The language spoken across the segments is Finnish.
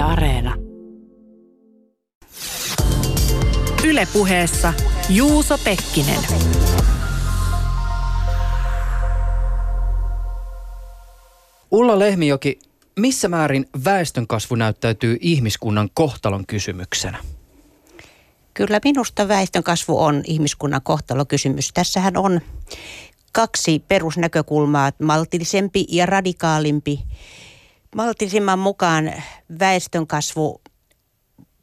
Yle Areena. Ylepuheessa Juuso Pekkinen. Ulla Lehmijoki, missä määrin väestönkasvu näyttäytyy ihmiskunnan kohtalon kysymyksenä? Kyllä minusta väestönkasvu on ihmiskunnan kohtalokysymys. Tässähän on kaksi perusnäkökulmaa, maltillisempi ja radikaalimpi. Maltillisimman mukaan väestönkasvu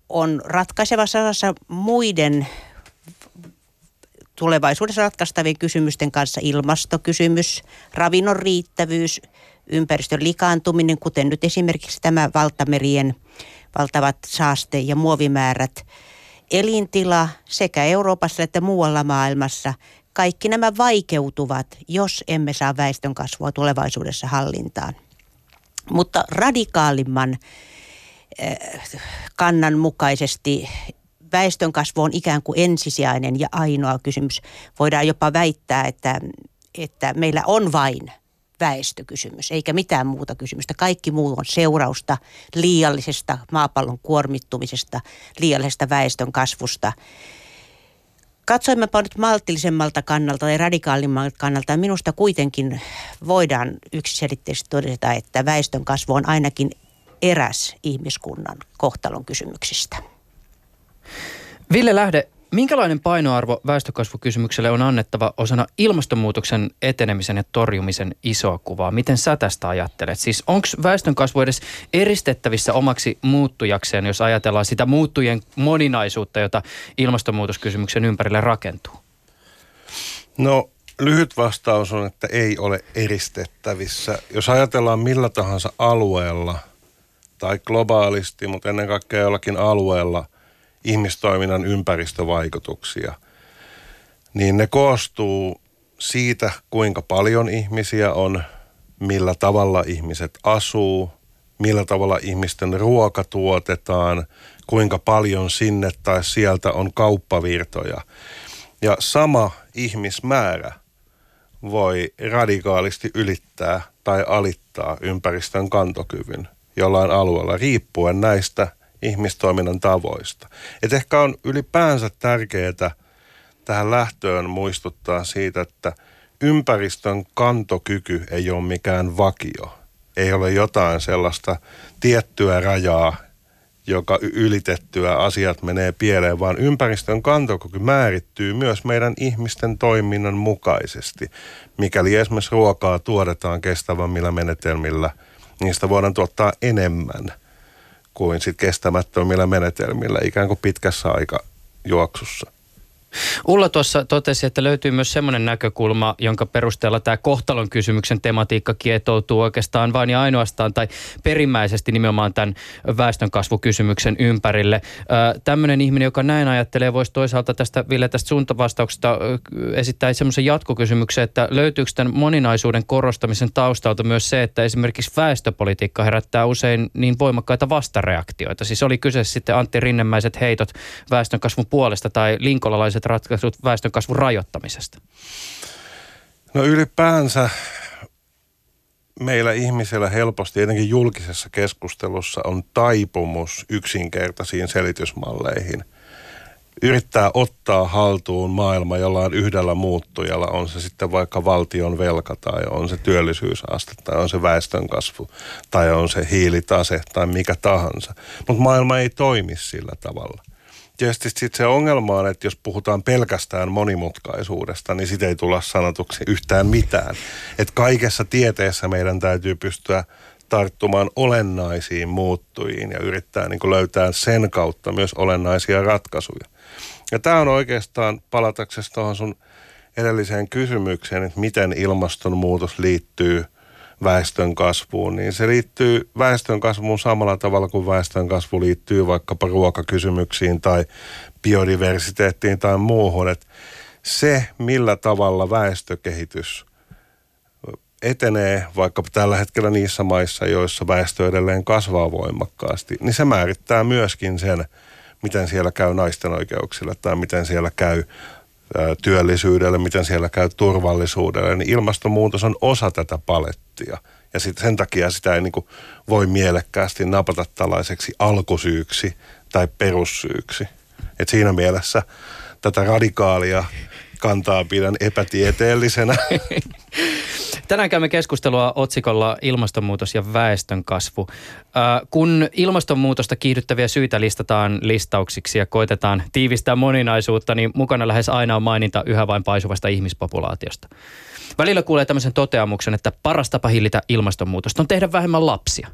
on ratkaisevassa osassa muiden tulevaisuudessa ratkaistavien kysymysten kanssa ilmastokysymys, ravinnon riittävyys, ympäristön likaantuminen, kuten nyt esimerkiksi tämä valtamerien valtavat saaste- ja muovimäärät, elintila sekä Euroopassa että muualla maailmassa. Kaikki nämä vaikeutuvat, jos emme saa väestön kasvua tulevaisuudessa hallintaan. Mutta radikaalimman eh, kannan mukaisesti väestönkasvu on ikään kuin ensisijainen ja ainoa kysymys. Voidaan jopa väittää, että, että meillä on vain väestökysymys, eikä mitään muuta kysymystä. Kaikki muu on seurausta liiallisesta maapallon kuormittumisesta, liiallisesta väestön kasvusta. Katsoimmepa nyt maltillisemmalta kannalta tai radikaalimmalta kannalta, minusta kuitenkin voidaan yksiselitteisesti todeta, että väestön kasvu on ainakin eräs ihmiskunnan kohtalon kysymyksistä. Ville Lähde, minkälainen painoarvo väestökasvukysymykselle on annettava osana ilmastonmuutoksen etenemisen ja torjumisen isoa kuvaa? Miten sä tästä ajattelet? Siis onko väestönkasvu edes eristettävissä omaksi muuttujakseen, jos ajatellaan sitä muuttujen moninaisuutta, jota ilmastonmuutoskysymyksen ympärille rakentuu? No lyhyt vastaus on, että ei ole eristettävissä. Jos ajatellaan millä tahansa alueella tai globaalisti, mutta ennen kaikkea jollakin alueella – ihmistoiminnan ympäristövaikutuksia, niin ne koostuu siitä, kuinka paljon ihmisiä on, millä tavalla ihmiset asuu, millä tavalla ihmisten ruoka tuotetaan, kuinka paljon sinne tai sieltä on kauppavirtoja. Ja sama ihmismäärä voi radikaalisti ylittää tai alittaa ympäristön kantokyvyn jollain alueella riippuen näistä ihmistoiminnan tavoista. Et ehkä on ylipäänsä tärkeää tähän lähtöön muistuttaa siitä, että ympäristön kantokyky ei ole mikään vakio. Ei ole jotain sellaista tiettyä rajaa, joka ylitettyä asiat menee pieleen, vaan ympäristön kantokyky määrittyy myös meidän ihmisten toiminnan mukaisesti. Mikäli esimerkiksi ruokaa tuotetaan kestävämmillä menetelmillä, niistä voidaan tuottaa enemmän – kuin sit kestämättömillä menetelmillä ikään kuin pitkässä aikajuoksussa. Ulla tuossa totesi, että löytyy myös semmoinen näkökulma, jonka perusteella tämä kohtalon kysymyksen tematiikka kietoutuu oikeastaan vain ja ainoastaan tai perimmäisesti nimenomaan tämän väestönkasvukysymyksen ympärille. Tämmöinen ihminen, joka näin ajattelee, voisi toisaalta tästä Ville tästä suuntavastauksesta esittää semmoisen jatkokysymyksen, että löytyykö tämän moninaisuuden korostamisen taustalta myös se, että esimerkiksi väestöpolitiikka herättää usein niin voimakkaita vastareaktioita. Siis oli kyse sitten Antti Rinnemäiset heitot väestönkasvun puolesta tai linkolalaiset ratkaisut väestönkasvun rajoittamisesta? No ylipäänsä meillä ihmisillä helposti, etenkin julkisessa keskustelussa, on taipumus yksinkertaisiin selitysmalleihin. Yrittää ottaa haltuun maailma jollain yhdellä muuttujalla, on se sitten vaikka valtion velka tai on se työllisyysaste tai on se väestönkasvu tai on se hiilitase tai mikä tahansa. Mutta maailma ei toimi sillä tavalla – tietysti sit se ongelma on, että jos puhutaan pelkästään monimutkaisuudesta, niin sitä ei tulla sanotuksi yhtään mitään. Että kaikessa tieteessä meidän täytyy pystyä tarttumaan olennaisiin muuttujiin ja yrittää niin löytää sen kautta myös olennaisia ratkaisuja. Ja tämä on oikeastaan palataksesi tuohon sun edelliseen kysymykseen, että miten ilmastonmuutos liittyy – väestön kasvuun, niin se liittyy väestön kasvuun samalla tavalla kuin väestön kasvu liittyy vaikkapa ruokakysymyksiin tai biodiversiteettiin tai muuhun. Että se, millä tavalla väestökehitys etenee vaikka tällä hetkellä niissä maissa, joissa väestö edelleen kasvaa voimakkaasti, niin se määrittää myöskin sen, miten siellä käy naisten oikeuksille tai miten siellä käy työllisyydelle, miten siellä käy turvallisuudelle, niin ilmastonmuutos on osa tätä palettia. Ja sit sen takia sitä ei niinku voi mielekkäästi napata tällaiseksi alkusyyksi tai perussyyksi. Et siinä mielessä tätä radikaalia kantaa pidän epätieteellisenä. Tänään käymme keskustelua otsikolla ilmastonmuutos ja väestönkasvu. Äh, kun ilmastonmuutosta kiihdyttäviä syitä listataan listauksiksi ja koitetaan tiivistää moninaisuutta, niin mukana lähes aina on maininta yhä vain paisuvasta ihmispopulaatiosta. Välillä kuulee tämmöisen toteamuksen, että paras tapa hillitä ilmastonmuutosta on tehdä vähemmän lapsia.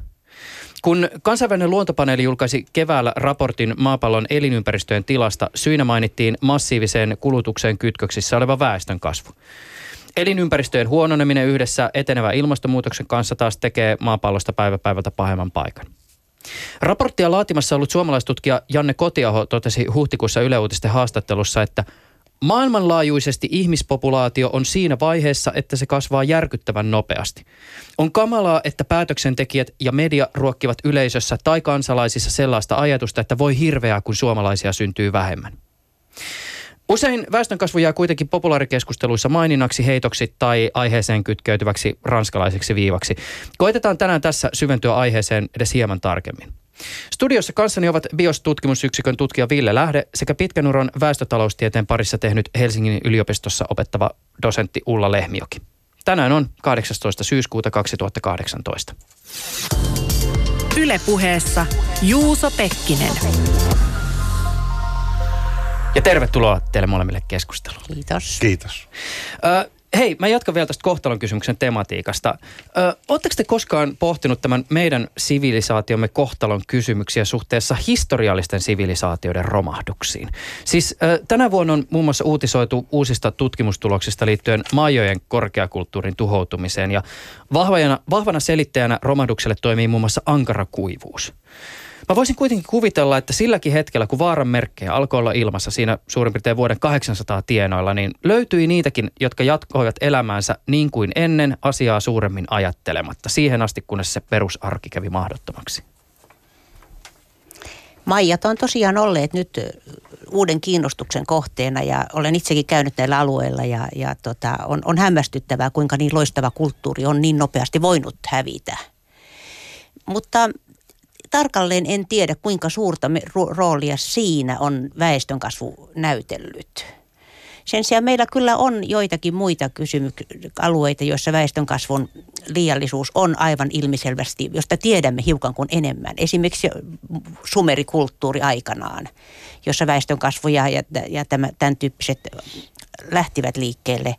Kun kansainvälinen luontopaneeli julkaisi keväällä raportin maapallon elinympäristöjen tilasta, syynä mainittiin massiiviseen kulutukseen kytköksissä oleva väestön kasvu. Elinympäristöjen huononeminen yhdessä etenevän ilmastonmuutoksen kanssa taas tekee maapallosta päivä päivältä pahemman paikan. Raporttia laatimassa ollut suomalaistutkija Janne Kotiaho totesi huhtikuussa Yle Uutisten haastattelussa, että Maailmanlaajuisesti ihmispopulaatio on siinä vaiheessa, että se kasvaa järkyttävän nopeasti. On kamalaa, että päätöksentekijät ja media ruokkivat yleisössä tai kansalaisissa sellaista ajatusta, että voi hirveää, kun suomalaisia syntyy vähemmän. Usein väestönkasvu jää kuitenkin populaarikeskusteluissa maininnaksi, heitoksi tai aiheeseen kytkeytyväksi ranskalaiseksi viivaksi. Koitetaan tänään tässä syventyä aiheeseen edes hieman tarkemmin. Studiossa kanssani ovat BIOS-tutkimusyksikön tutkija Ville Lähde sekä pitkän uron väestötaloustieteen parissa tehnyt Helsingin yliopistossa opettava dosentti Ulla Lehmioki. Tänään on 18. syyskuuta 2018. Ylepuheessa Juuso Pekkinen. Ja tervetuloa teille molemmille keskusteluun. Kiitos. Kiitos. Ö, hei, mä jatkan vielä tästä kohtalon kysymyksen tematiikasta. Oletteko te koskaan pohtinut tämän meidän sivilisaatiomme kohtalon kysymyksiä suhteessa historiallisten sivilisaatioiden romahduksiin? Siis ö, tänä vuonna on muun muassa uutisoitu uusista tutkimustuloksista liittyen maajojen korkeakulttuurin tuhoutumiseen ja vahvana, vahvana selittäjänä romahdukselle toimii muun muassa ankara kuivuus. Mä voisin kuitenkin kuvitella, että silläkin hetkellä, kun vaaran merkkejä alkoi olla ilmassa siinä suurin piirtein vuoden 800 tienoilla, niin löytyi niitäkin, jotka jatkoivat elämäänsä niin kuin ennen asiaa suuremmin ajattelematta. Siihen asti, kunnes se perusarki kävi mahdottomaksi. Maijat on tosiaan olleet nyt uuden kiinnostuksen kohteena ja olen itsekin käynyt näillä alueilla ja, ja tota, on, on hämmästyttävää, kuinka niin loistava kulttuuri on niin nopeasti voinut hävitä. Mutta tarkalleen en tiedä, kuinka suurta roolia siinä on väestönkasvu näytellyt. Sen sijaan meillä kyllä on joitakin muita kysymyk- alueita, joissa väestönkasvun liiallisuus on aivan ilmiselvästi, josta tiedämme hiukan kuin enemmän. Esimerkiksi sumerikulttuuri aikanaan, jossa väestönkasvu ja, ja, ja tämän tyyppiset lähtivät liikkeelle.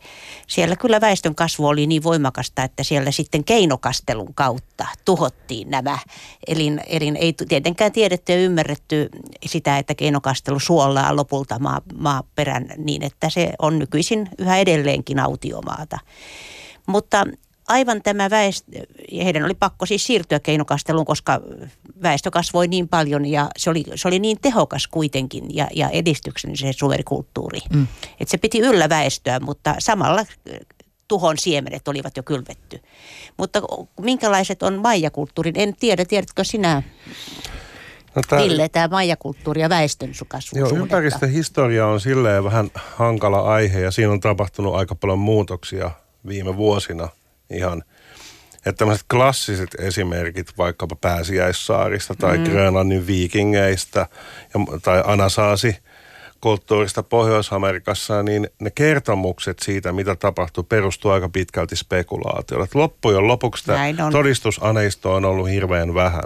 Siellä kyllä väestön kasvu oli niin voimakasta, että siellä sitten keinokastelun kautta tuhottiin nämä. Elin, elin ei tietenkään tiedetty ja ymmärretty sitä, että keinokastelu suolaa lopulta maa, maaperän niin, että se on nykyisin yhä edelleenkin autiomaata. Mutta aivan tämä väestö, heidän oli pakko siis siirtyä keinokasteluun, koska väestö kasvoi niin paljon ja se oli, se oli niin tehokas kuitenkin ja, ja edistyksellinen se suverikulttuuri. Mm. Että se piti yllä väestöä, mutta samalla äh, tuhon siemenet olivat jo kylvetty. Mutta minkälaiset on maijakulttuurin? En tiedä, tiedätkö sinä? No tää, Ville, tämä maijakulttuuri ja väestön kasvu. Joo, ympäristöhistoria on silleen vähän hankala aihe ja siinä on tapahtunut aika paljon muutoksia viime vuosina – ihan että tämmöiset klassiset esimerkit vaikkapa pääsiäissaarista tai mm. Grönlannin viikingeistä ja, tai Anasaasi kulttuurista Pohjois-Amerikassa, niin ne kertomukset siitä, mitä tapahtui, perustuu aika pitkälti spekulaatiolle. Loppujen lopuksi tämä todistusaneisto on ollut hirveän vähän.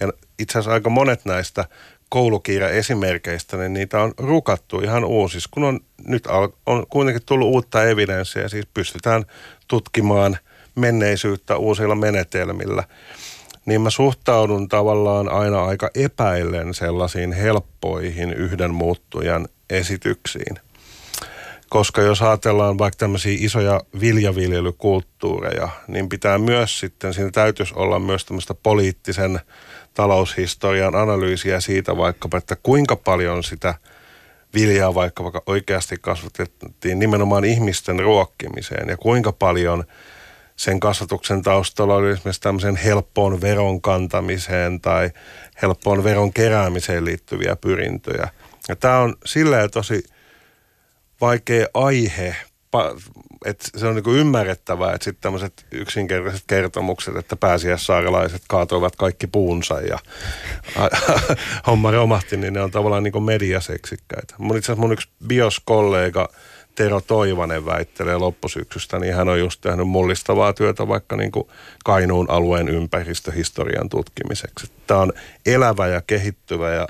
Ja itse asiassa aika monet näistä koulukirjaesimerkeistä, niin niitä on rukattu ihan uusissa, kun on nyt on kuitenkin tullut uutta evidenssiä, siis pystytään tutkimaan – menneisyyttä uusilla menetelmillä, niin mä suhtaudun tavallaan aina aika epäillen sellaisiin helppoihin yhden muuttujan esityksiin. Koska jos ajatellaan vaikka tämmöisiä isoja viljaviljelykulttuureja, niin pitää myös sitten, siinä täytyisi olla myös tämmöistä poliittisen taloushistorian analyysiä siitä vaikkapa, että kuinka paljon sitä viljaa vaikka, vaikka oikeasti kasvatettiin nimenomaan ihmisten ruokkimiseen ja kuinka paljon – sen kasvatuksen taustalla oli esimerkiksi tämmöisen helppoon veron kantamiseen tai helppoon veron keräämiseen liittyviä pyrintöjä. Ja tämä on silleen tosi vaikea aihe että se on niin ymmärrettävää, että sitten tämmöiset yksinkertaiset kertomukset, että pääsiäissaarelaiset kaatoivat kaikki puunsa ja homma romahti, niin ne on tavallaan niin mediaseksikkäitä. Mun itse asiassa mun yksi bioskollega Tero Toivanen väittelee loppusyksystä, niin hän on just tehnyt mullistavaa työtä vaikka niin kuin Kainuun alueen ympäristöhistorian tutkimiseksi. Tämä on elävä ja kehittyvä ja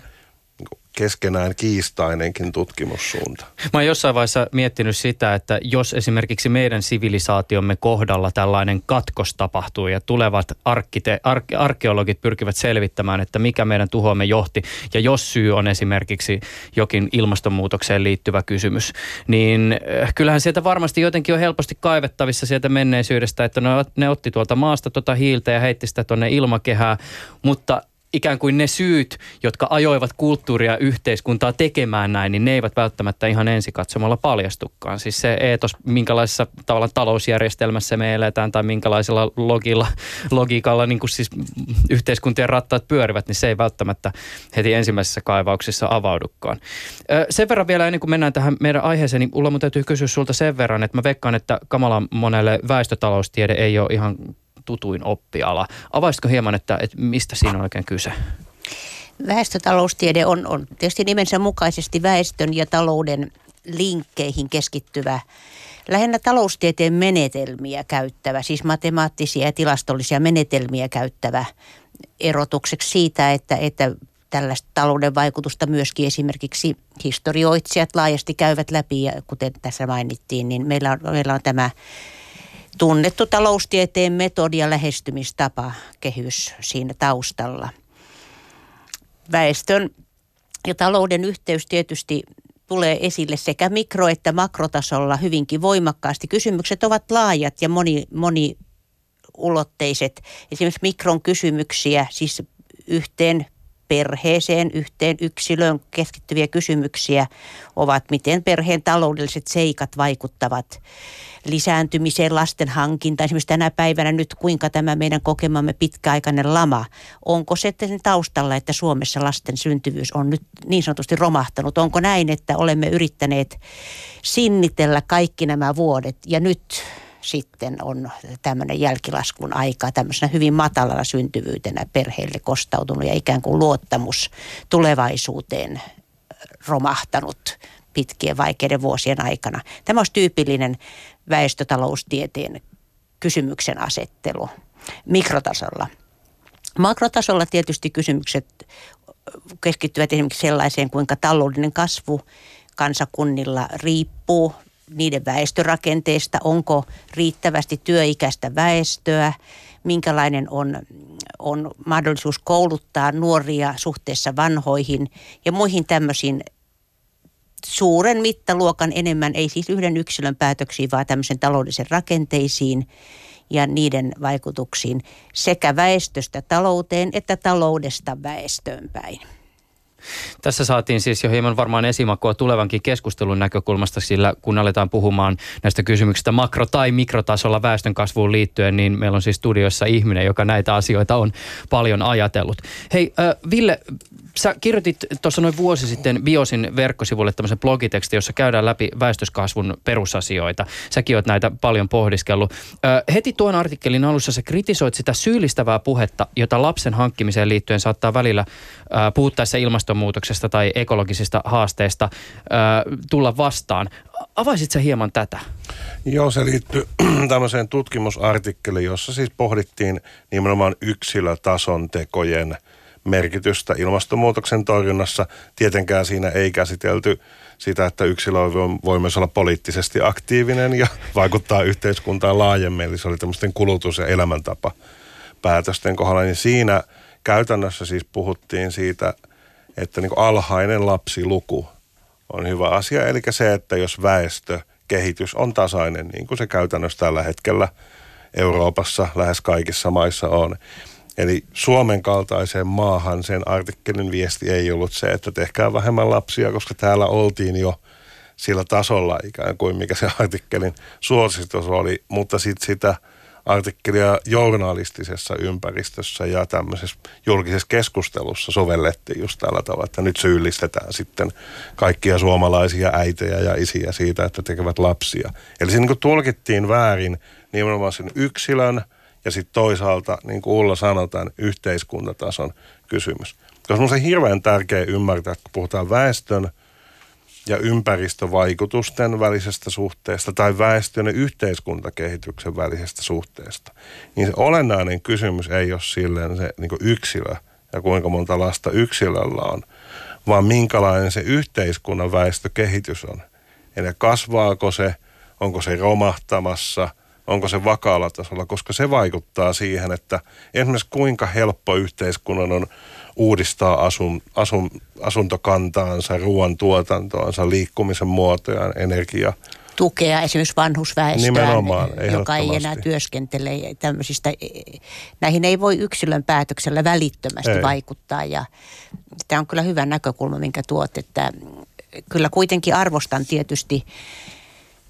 keskenään kiistainenkin tutkimussuunta. Mä oon jossain vaiheessa miettinyt sitä, että jos esimerkiksi meidän sivilisaatiomme kohdalla tällainen katkos tapahtuu ja tulevat arkkite- ar- arkeologit pyrkivät selvittämään, että mikä meidän tuhoamme johti ja jos syy on esimerkiksi jokin ilmastonmuutokseen liittyvä kysymys, niin äh, kyllähän sieltä varmasti jotenkin on helposti kaivettavissa sieltä menneisyydestä, että ne, otti tuolta maasta tuota hiiltä ja heitti sitä tuonne ilmakehään, mutta ikään kuin ne syyt, jotka ajoivat kulttuuria ja yhteiskuntaa tekemään näin, niin ne eivät välttämättä ihan ensikatsomalla paljastukaan. Siis se eetos, minkälaisessa tavallaan talousjärjestelmässä me eletään tai minkälaisella logilla, logiikalla niin kuin siis yhteiskuntien rattaat pyörivät, niin se ei välttämättä heti ensimmäisessä kaivauksessa avaudukaan. Sen verran vielä ennen kuin mennään tähän meidän aiheeseen, niin Ulla mun täytyy kysyä sulta sen verran, että mä veikkaan, että kamalan monelle väestötaloustiede ei ole ihan tutuin oppiala. Avaisitko hieman, että, että mistä siinä on oikein kyse? Väestötaloustiede on, on tietysti nimensä mukaisesti väestön ja talouden linkkeihin keskittyvä lähinnä taloustieteen menetelmiä käyttävä, siis matemaattisia ja tilastollisia menetelmiä käyttävä erotukseksi siitä, että, että tällaista talouden vaikutusta myöskin esimerkiksi historioitsijat laajasti käyvät läpi ja kuten tässä mainittiin, niin meillä on, meillä on tämä tunnettu taloustieteen metodi ja lähestymistapa kehys siinä taustalla. Väestön ja talouden yhteys tietysti tulee esille sekä mikro- että makrotasolla hyvinkin voimakkaasti. Kysymykset ovat laajat ja moni, moniulotteiset. Esimerkiksi mikron kysymyksiä, siis yhteen perheeseen, yhteen yksilöön keskittyviä kysymyksiä ovat, miten perheen taloudelliset seikat vaikuttavat lisääntymiseen, lasten hankinta. Esimerkiksi tänä päivänä nyt kuinka tämä meidän kokemamme pitkäaikainen lama, onko se sen taustalla, että Suomessa lasten syntyvyys on nyt niin sanotusti romahtanut? Onko näin, että olemme yrittäneet sinnitellä kaikki nämä vuodet ja nyt sitten on tämmöinen jälkilaskun aika tämmöisenä hyvin matalalla syntyvyytenä perheelle kostautunut ja ikään kuin luottamus tulevaisuuteen romahtanut pitkien vaikeiden vuosien aikana. Tämä olisi tyypillinen väestötaloustieteen kysymyksen asettelu mikrotasolla. Makrotasolla tietysti kysymykset keskittyvät esimerkiksi sellaiseen, kuinka taloudellinen kasvu kansakunnilla riippuu niiden väestörakenteesta, onko riittävästi työikäistä väestöä, minkälainen on, on mahdollisuus kouluttaa nuoria suhteessa vanhoihin ja muihin tämmöisiin suuren mittaluokan enemmän, ei siis yhden yksilön päätöksiin, vaan tämmöisen taloudellisen rakenteisiin ja niiden vaikutuksiin sekä väestöstä talouteen että taloudesta väestöön päin. Tässä saatiin siis jo hieman varmaan esimakua tulevankin keskustelun näkökulmasta, sillä kun aletaan puhumaan näistä kysymyksistä makro- tai mikrotasolla väestön kasvuun liittyen, niin meillä on siis studiossa ihminen, joka näitä asioita on paljon ajatellut. Hei, äh, Ville, sä kirjoitit tuossa noin vuosi sitten Biosin verkkosivulle tämmöisen blogitekstin, jossa käydään läpi väestöskasvun perusasioita. Säkin oot näitä paljon pohdiskellut. Ö, heti tuon artikkelin alussa sä kritisoit sitä syyllistävää puhetta, jota lapsen hankkimiseen liittyen saattaa välillä ö, puhuttaessa ilmastonmuutoksesta tai ekologisista haasteista ö, tulla vastaan. Avaisit sä hieman tätä? Joo, se liittyy tämmöiseen tutkimusartikkeliin, jossa siis pohdittiin nimenomaan yksilötason tekojen – merkitystä ilmastonmuutoksen torjunnassa. Tietenkään siinä ei käsitelty sitä, että yksilö voi myös olla poliittisesti aktiivinen ja vaikuttaa yhteiskuntaan laajemmin. Eli se oli tämmöisten kulutus- ja elämäntapa päätösten kohdalla. Niin siinä käytännössä siis puhuttiin siitä, että niin alhainen lapsiluku on hyvä asia. Eli se, että jos väestö kehitys on tasainen, niin kuin se käytännössä tällä hetkellä Euroopassa lähes kaikissa maissa on, Eli Suomen kaltaiseen maahan sen artikkelin viesti ei ollut se, että tehkää vähemmän lapsia, koska täällä oltiin jo sillä tasolla ikään kuin mikä se artikkelin suositus oli, mutta sitten sitä artikkelia journalistisessa ympäristössä ja tämmöisessä julkisessa keskustelussa sovellettiin just tällä tavalla, että nyt syyllistetään sitten kaikkia suomalaisia äitejä ja isiä siitä, että tekevät lapsia. Eli siinä niin tulkittiin väärin nimenomaan sen yksilön ja sitten toisaalta, niin kuin Ulla sanotaan, yhteiskuntatason kysymys. Koska on hirveän tärkeä ymmärtää, kun puhutaan väestön ja ympäristövaikutusten välisestä suhteesta tai väestön ja yhteiskuntakehityksen välisestä suhteesta, niin se olennainen kysymys ei ole silleen se niin yksilö ja kuinka monta lasta yksilöllä on, vaan minkälainen se yhteiskunnan väestökehitys on. Eli kasvaako se, onko se romahtamassa, onko se vakaalla tasolla, koska se vaikuttaa siihen, että esimerkiksi kuinka helppo yhteiskunnan on uudistaa asun, asun, asuntokantaansa, ruoantuotantoansa, liikkumisen muotojaan, energia. Tukea esimerkiksi vanhusväestöä, joka ei enää työskentele. Tämmöisistä, näihin ei voi yksilön päätöksellä välittömästi ei. vaikuttaa ja tämä on kyllä hyvä näkökulma, minkä tuot, että kyllä kuitenkin arvostan tietysti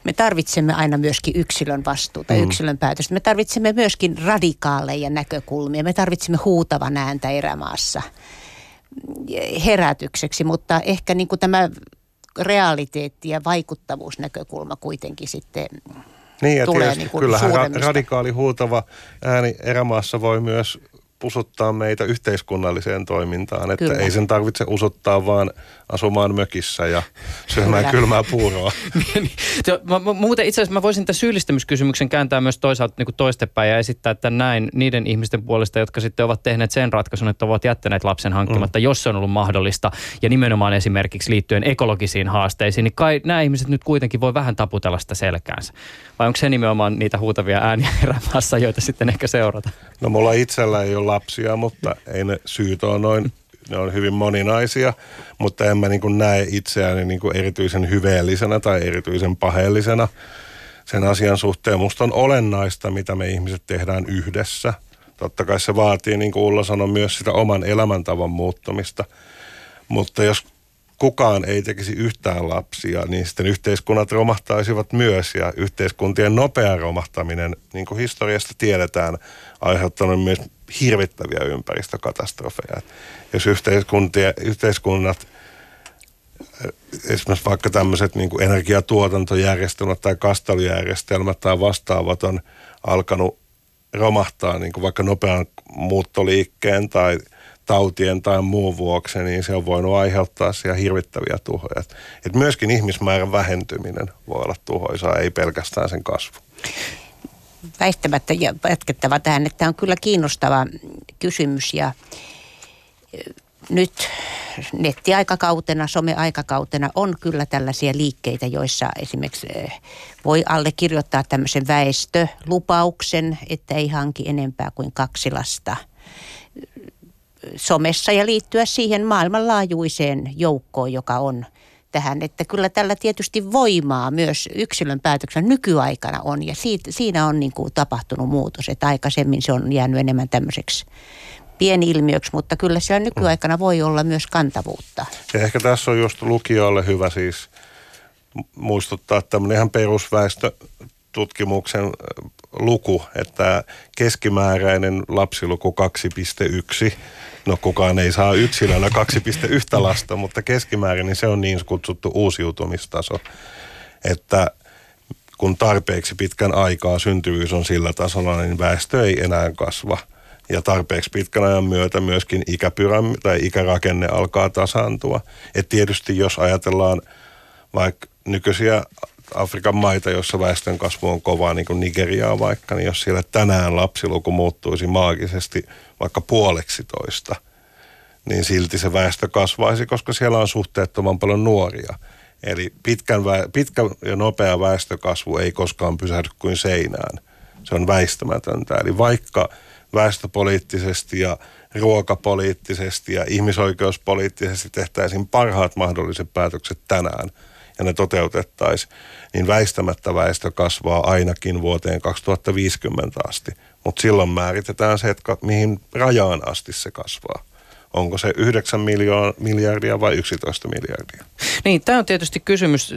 me tarvitsemme aina myöskin yksilön vastuuta, mm. yksilön päätöstä. Me tarvitsemme myöskin radikaaleja näkökulmia. Me tarvitsemme huutavan ääntä erämaassa herätykseksi, mutta ehkä niin kuin tämä realiteetti ja vaikuttavuusnäkökulma kuitenkin sitten niin, ja tulee niin kuin kyllähän radikaali huutava ääni erämaassa voi myös pusuttaa meitä yhteiskunnalliseen toimintaan, että Kyllä. ei sen tarvitse usuttaa vaan asumaan mökissä ja syömään Kyllä. kylmää puuroa. Niin, niin. mä, muuten itse asiassa mä voisin tämän syyllistämiskysymyksen kääntää myös toisaalta niin toistepäin ja esittää että näin niiden ihmisten puolesta, jotka sitten ovat tehneet sen ratkaisun, että ovat jättäneet lapsen hankkimatta, mm. jos se on ollut mahdollista ja nimenomaan esimerkiksi liittyen ekologisiin haasteisiin, niin kai nämä ihmiset nyt kuitenkin voi vähän taputella sitä selkäänsä. Vai onko se nimenomaan niitä huutavia ääniä erämaassa, joita sitten ehkä seurata? No mulla itsellä ei ole lapsia, mutta ei ne syyt ole noin ne on hyvin moninaisia, mutta en mä niin näe itseäni niin erityisen hyveellisenä tai erityisen paheellisena sen asian suhteen. Musta on olennaista, mitä me ihmiset tehdään yhdessä. Totta kai se vaatii, niin kuin Ulla sanoi, myös sitä oman elämäntavan muuttumista. Mutta jos kukaan ei tekisi yhtään lapsia, niin sitten yhteiskunnat romahtaisivat myös ja yhteiskuntien nopea romahtaminen, niin kuin historiasta tiedetään, aiheuttanut myös hirvittäviä ympäristökatastrofeja. Jos yhteiskunnat, esimerkiksi vaikka tämmöiset niin kuin energiatuotantojärjestelmät tai kasteljärjestelmät tai vastaavat on alkanut romahtaa niin kuin vaikka nopean muuttoliikkeen tai tautien tai muun vuoksi, niin se on voinut aiheuttaa siellä hirvittäviä tuhoja. Et myöskin ihmismäärän vähentyminen voi olla tuhoisaa, ei pelkästään sen kasvu väistämättä jatkettava tähän, että tämä on kyllä kiinnostava kysymys ja nyt nettiaikakautena, someaikakautena on kyllä tällaisia liikkeitä, joissa esimerkiksi voi allekirjoittaa tämmöisen väestölupauksen, että ei hanki enempää kuin kaksi lasta somessa ja liittyä siihen maailmanlaajuiseen joukkoon, joka on – tähän, että kyllä tällä tietysti voimaa myös yksilön päätöksen nykyaikana on ja siitä, siinä on niin kuin tapahtunut muutos, että aikaisemmin se on jäänyt enemmän tämmöiseksi pieni ilmiöksi, mutta kyllä siellä nykyaikana voi olla myös kantavuutta. Ja ehkä tässä on just lukijoille hyvä siis muistuttaa tämmöinen ihan perusväestötutkimuksen luku, että keskimääräinen lapsiluku 2,1 No kukaan ei saa yksilönä 2,1 lasta, mutta keskimäärin niin se on niin kutsuttu uusiutumistaso, että kun tarpeeksi pitkän aikaa syntyvyys on sillä tasolla, niin väestö ei enää kasva. Ja tarpeeksi pitkän ajan myötä myöskin ikäpyrämi tai ikärakenne alkaa tasaantua. Et tietysti jos ajatellaan vaikka nykyisiä Afrikan maita, joissa väestön kasvu on kova, niin kuin Nigeriaa vaikka, niin jos siellä tänään lapsiluku muuttuisi maagisesti vaikka puoleksi toista, niin silti se väestö kasvaisi, koska siellä on suhteettoman paljon nuoria. Eli pitkän, pitkä ja nopea väestökasvu ei koskaan pysähdy kuin seinään. Se on väistämätöntä. Eli vaikka väestöpoliittisesti ja ruokapoliittisesti ja ihmisoikeuspoliittisesti tehtäisiin parhaat mahdolliset päätökset tänään ja ne toteutettaisiin, niin väistämättä väestö kasvaa ainakin vuoteen 2050 asti. Mutta silloin määritetään se, että mihin rajaan asti se kasvaa. onko se 9 miljardia vai 11 miljardia. Niin, tämä on tietysti kysymys,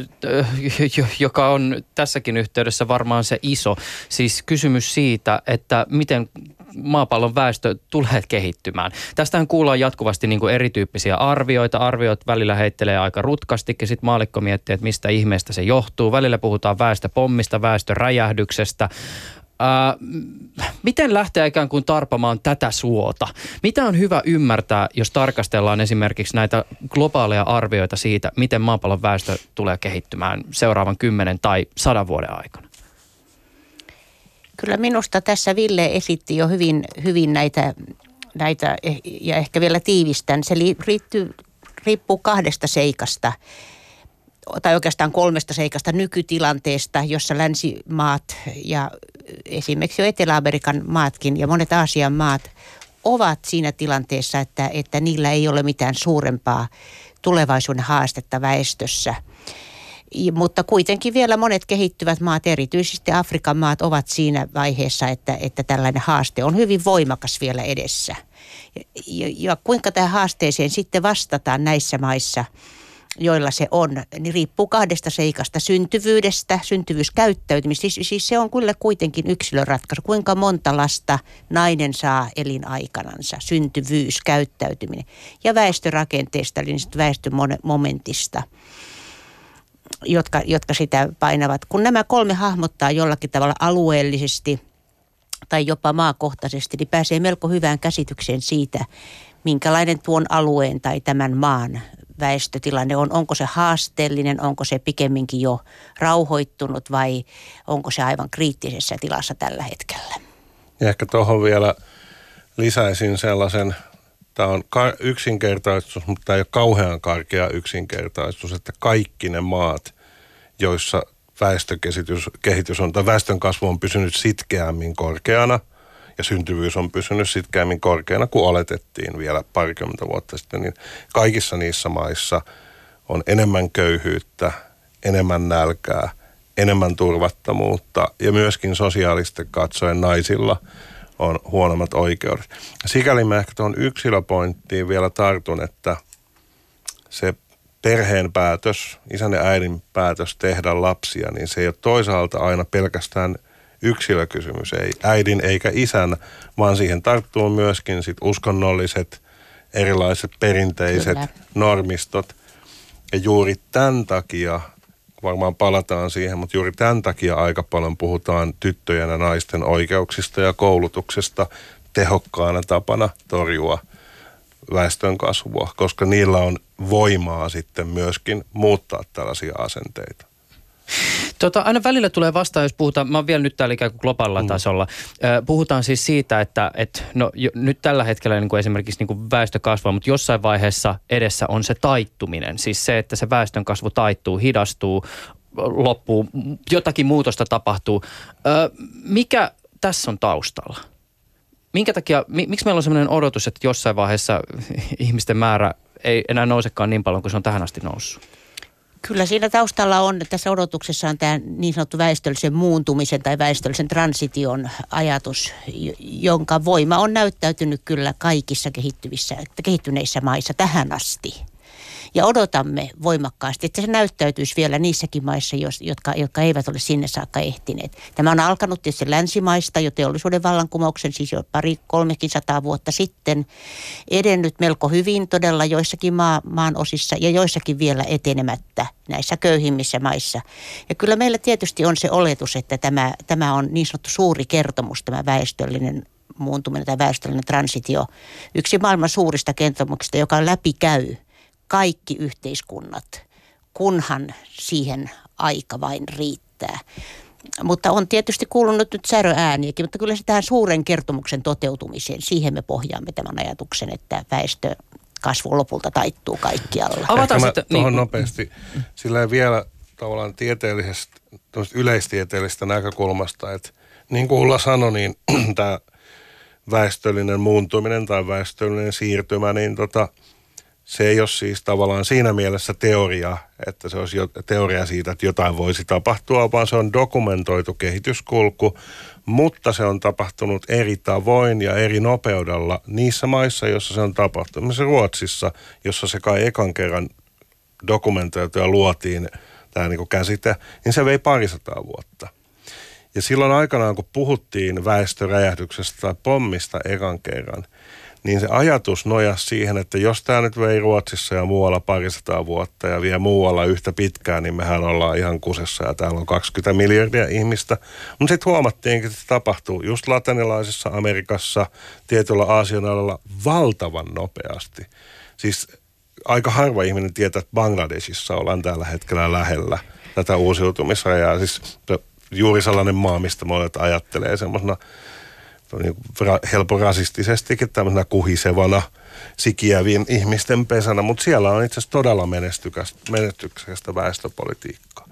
joka on tässäkin yhteydessä varmaan se iso. Siis kysymys siitä, että miten maapallon väestö tulee kehittymään. Tästähän kuullaan jatkuvasti niin kuin erityyppisiä arvioita. Arviot välillä heittelee aika rutkasti ja sitten maalikko miettii, että mistä ihmeestä se johtuu. Välillä puhutaan väestöpommista, väestöräjähdyksestä. Ää, miten lähteä ikään kuin tarpamaan tätä suota? Mitä on hyvä ymmärtää, jos tarkastellaan esimerkiksi näitä globaaleja arvioita siitä, miten maapallon väestö tulee kehittymään seuraavan kymmenen tai sadan vuoden aikana? Kyllä minusta tässä Ville esitti jo hyvin, hyvin näitä, näitä, ja ehkä vielä tiivistän. Se liittyy, riippuu kahdesta seikasta tai oikeastaan kolmesta seikasta nykytilanteesta, jossa länsimaat ja esimerkiksi jo Etelä-Amerikan maatkin ja monet Aasian maat ovat siinä tilanteessa, että, että niillä ei ole mitään suurempaa tulevaisuuden haastetta väestössä – mutta kuitenkin vielä monet kehittyvät maat, erityisesti Afrikan maat, ovat siinä vaiheessa, että, että tällainen haaste on hyvin voimakas vielä edessä. Ja, ja kuinka tähän haasteeseen sitten vastataan näissä maissa, joilla se on, niin riippuu kahdesta seikasta. Syntyvyydestä, syntyvyyskäyttäytymistä. Siis, siis se on kyllä kuitenkin yksilöratkaisu. Kuinka monta lasta nainen saa elinaikanansa, syntyvyys, käyttäytyminen. Ja väestörakenteesta, eli väestömomentista jotka, jotka sitä painavat. Kun nämä kolme hahmottaa jollakin tavalla alueellisesti tai jopa maakohtaisesti, niin pääsee melko hyvään käsitykseen siitä, minkälainen tuon alueen tai tämän maan väestötilanne on. Onko se haasteellinen, onko se pikemminkin jo rauhoittunut vai onko se aivan kriittisessä tilassa tällä hetkellä? Ja ehkä tuohon vielä lisäisin sellaisen, tämä on yksinkertaistus, mutta tämä ei ole kauhean karkea yksinkertaistus, että kaikki ne maat, joissa väestökehitys kehitys on, tai väestön kasvu on pysynyt sitkeämmin korkeana ja syntyvyys on pysynyt sitkeämmin korkeana kuin oletettiin vielä parikymmentä vuotta sitten, niin kaikissa niissä maissa on enemmän köyhyyttä, enemmän nälkää, enemmän turvattomuutta ja myöskin sosiaalisesti katsoen naisilla on huonommat oikeudet. Sikäli mä ehkä tuon yksilöpointtiin vielä tartun, että se perheen päätös, isän ja äidin päätös tehdä lapsia, niin se ei ole toisaalta aina pelkästään yksilökysymys, ei äidin eikä isän, vaan siihen tarttuu myöskin sit uskonnolliset, erilaiset perinteiset Kyllä. normistot. Ja juuri tämän takia, varmaan palataan siihen, mutta juuri tämän takia aika paljon puhutaan tyttöjen ja naisten oikeuksista ja koulutuksesta tehokkaana tapana torjua – väestön kasvua, koska niillä on voimaa sitten myöskin muuttaa tällaisia asenteita. Tota, aina välillä tulee vastaan, jos puhutaan, mä oon vielä nyt täällä ikään kuin globaalilla mm. tasolla, puhutaan siis siitä, että et, no, jo, nyt tällä hetkellä niin kuin esimerkiksi niin kuin väestö kasvaa, mutta jossain vaiheessa edessä on se taittuminen. Siis se, että se väestön kasvu taittuu, hidastuu, loppuu, jotakin muutosta tapahtuu. mikä tässä on taustalla? minkä takia, miksi meillä on sellainen odotus, että jossain vaiheessa ihmisten määrä ei enää nousekaan niin paljon kuin se on tähän asti noussut? Kyllä siinä taustalla on, tässä odotuksessa on tämä niin sanottu väestöllisen muuntumisen tai väestöllisen transition ajatus, jonka voima on näyttäytynyt kyllä kaikissa kehittyvissä, kehittyneissä maissa tähän asti ja odotamme voimakkaasti, että se näyttäytyisi vielä niissäkin maissa, jotka, jotka eivät ole sinne saakka ehtineet. Tämä on alkanut tietysti länsimaista jo teollisuuden vallankumouksen, siis jo pari, kolmekin sataa vuotta sitten, edennyt melko hyvin todella joissakin maa, maan osissa ja joissakin vielä etenemättä näissä köyhimmissä maissa. Ja kyllä meillä tietysti on se oletus, että tämä, tämä on niin sanottu suuri kertomus, tämä väestöllinen muuntuminen tai väestöllinen transitio. Yksi maailman suurista kertomuksista, joka läpi käy kaikki yhteiskunnat, kunhan siihen aika vain riittää. Mutta on tietysti kuulunut nyt säröääniäkin, mutta kyllä se tähän suuren kertomuksen toteutumiseen, siihen me pohjaamme tämän ajatuksen, että väestö kasvu lopulta taittuu kaikkialla. Avataan sitten tuohon niin. nopeasti. Sillä ei vielä tavallaan tieteellisestä, yleistieteellisestä näkökulmasta, että niin kuin Ulla sanoi, niin tämä väestöllinen muuntuminen tai väestöllinen siirtymä, niin tota – Se ei ole siis tavallaan siinä mielessä teoria, että se olisi teoria siitä, että jotain voisi tapahtua, vaan se on dokumentoitu kehityskulku, mutta se on tapahtunut eri tavoin ja eri nopeudella niissä maissa, joissa se on tapahtunut. Esimerkiksi Ruotsissa, jossa se kai ekan kerran dokumentoitu ja luotiin tämä niin käsite, niin se vei parisataa vuotta. Ja silloin aikanaan, kun puhuttiin väestöräjähdyksestä tai pommista ekan kerran, niin se ajatus nojasi siihen, että jos tämä nyt vei Ruotsissa ja muualla parisataa vuotta ja vie muualla yhtä pitkään, niin mehän ollaan ihan kusessa ja täällä on 20 miljardia ihmistä. Mutta sitten huomattiin, että se tapahtuu just latinilaisessa Amerikassa, tietyllä Aasian alalla valtavan nopeasti. Siis aika harva ihminen tietää, että Bangladesissa ollaan tällä hetkellä lähellä tätä uusiutumisrajaa. Siis juuri sellainen maa, mistä monet ajattelee semmoisena niin helppo rasistisestikin tämmöisenä kuhisevana sikiävien ihmisten pesänä, mutta siellä on itse asiassa todella menestyksestä väestöpolitiikkaa.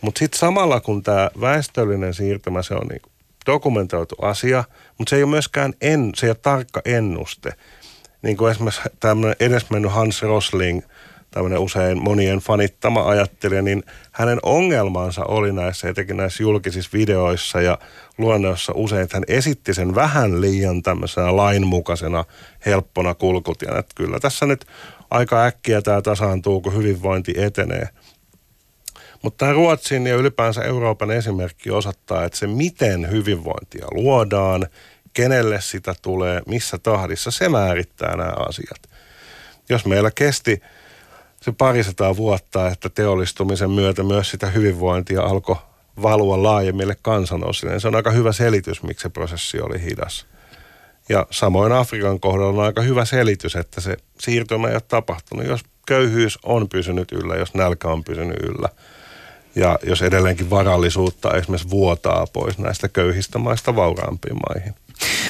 Mutta sitten samalla kun tämä väestöllinen siirtymä, se on niin dokumentoitu asia, mutta se ei ole myöskään en, se ei ole tarkka ennuste. Niin kuin esimerkiksi tämmöinen edesmennyt Hans Rosling – tämmöinen usein monien fanittama ajattelija, niin hänen ongelmansa oli näissä, etenkin näissä julkisissa videoissa ja luonnoissa usein, että hän esitti sen vähän liian tämmöisenä lainmukaisena, helppona kulkutiena. Että kyllä tässä nyt aika äkkiä tämä tasaantuu, kun hyvinvointi etenee. Mutta tämä Ruotsin ja ylipäänsä Euroopan esimerkki osoittaa, että se miten hyvinvointia luodaan, kenelle sitä tulee, missä tahdissa, se määrittää nämä asiat. Jos meillä kesti se parisataa vuotta, että teollistumisen myötä myös sitä hyvinvointia alkoi valua laajemmille kansanosille. Se on aika hyvä selitys, miksi se prosessi oli hidas. Ja samoin Afrikan kohdalla on aika hyvä selitys, että se siirtymä ei ole tapahtunut. Jos köyhyys on pysynyt yllä, jos nälkä on pysynyt yllä ja jos edelleenkin varallisuutta esimerkiksi vuotaa pois näistä köyhistä maista vauraampiin maihin.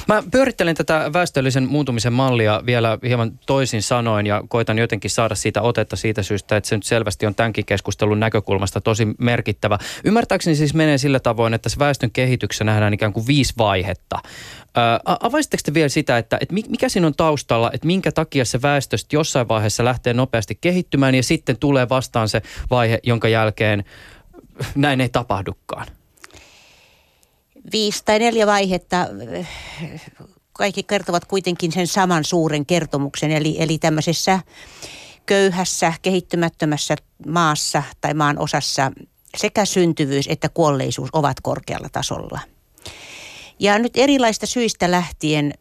Mä pyörittelen tätä väestöllisen muuntumisen mallia vielä hieman toisin sanoin ja koitan jotenkin saada siitä otetta siitä syystä, että se nyt selvästi on tämänkin keskustelun näkökulmasta tosi merkittävä. Ymmärtääkseni siis menee sillä tavoin, että se väestön kehityksessä nähdään ikään kuin viisi vaihetta. Ää, avaisitteko te vielä sitä, että, että mikä siinä on taustalla, että minkä takia se väestö jossain vaiheessa lähtee nopeasti kehittymään ja sitten tulee vastaan se vaihe, jonka jälkeen näin ei tapahdukaan? Viisi tai neljä vaihetta, kaikki kertovat kuitenkin sen saman suuren kertomuksen, eli, eli tämmöisessä köyhässä, kehittymättömässä maassa tai maan osassa sekä syntyvyys että kuolleisuus ovat korkealla tasolla. Ja nyt erilaista syistä lähtien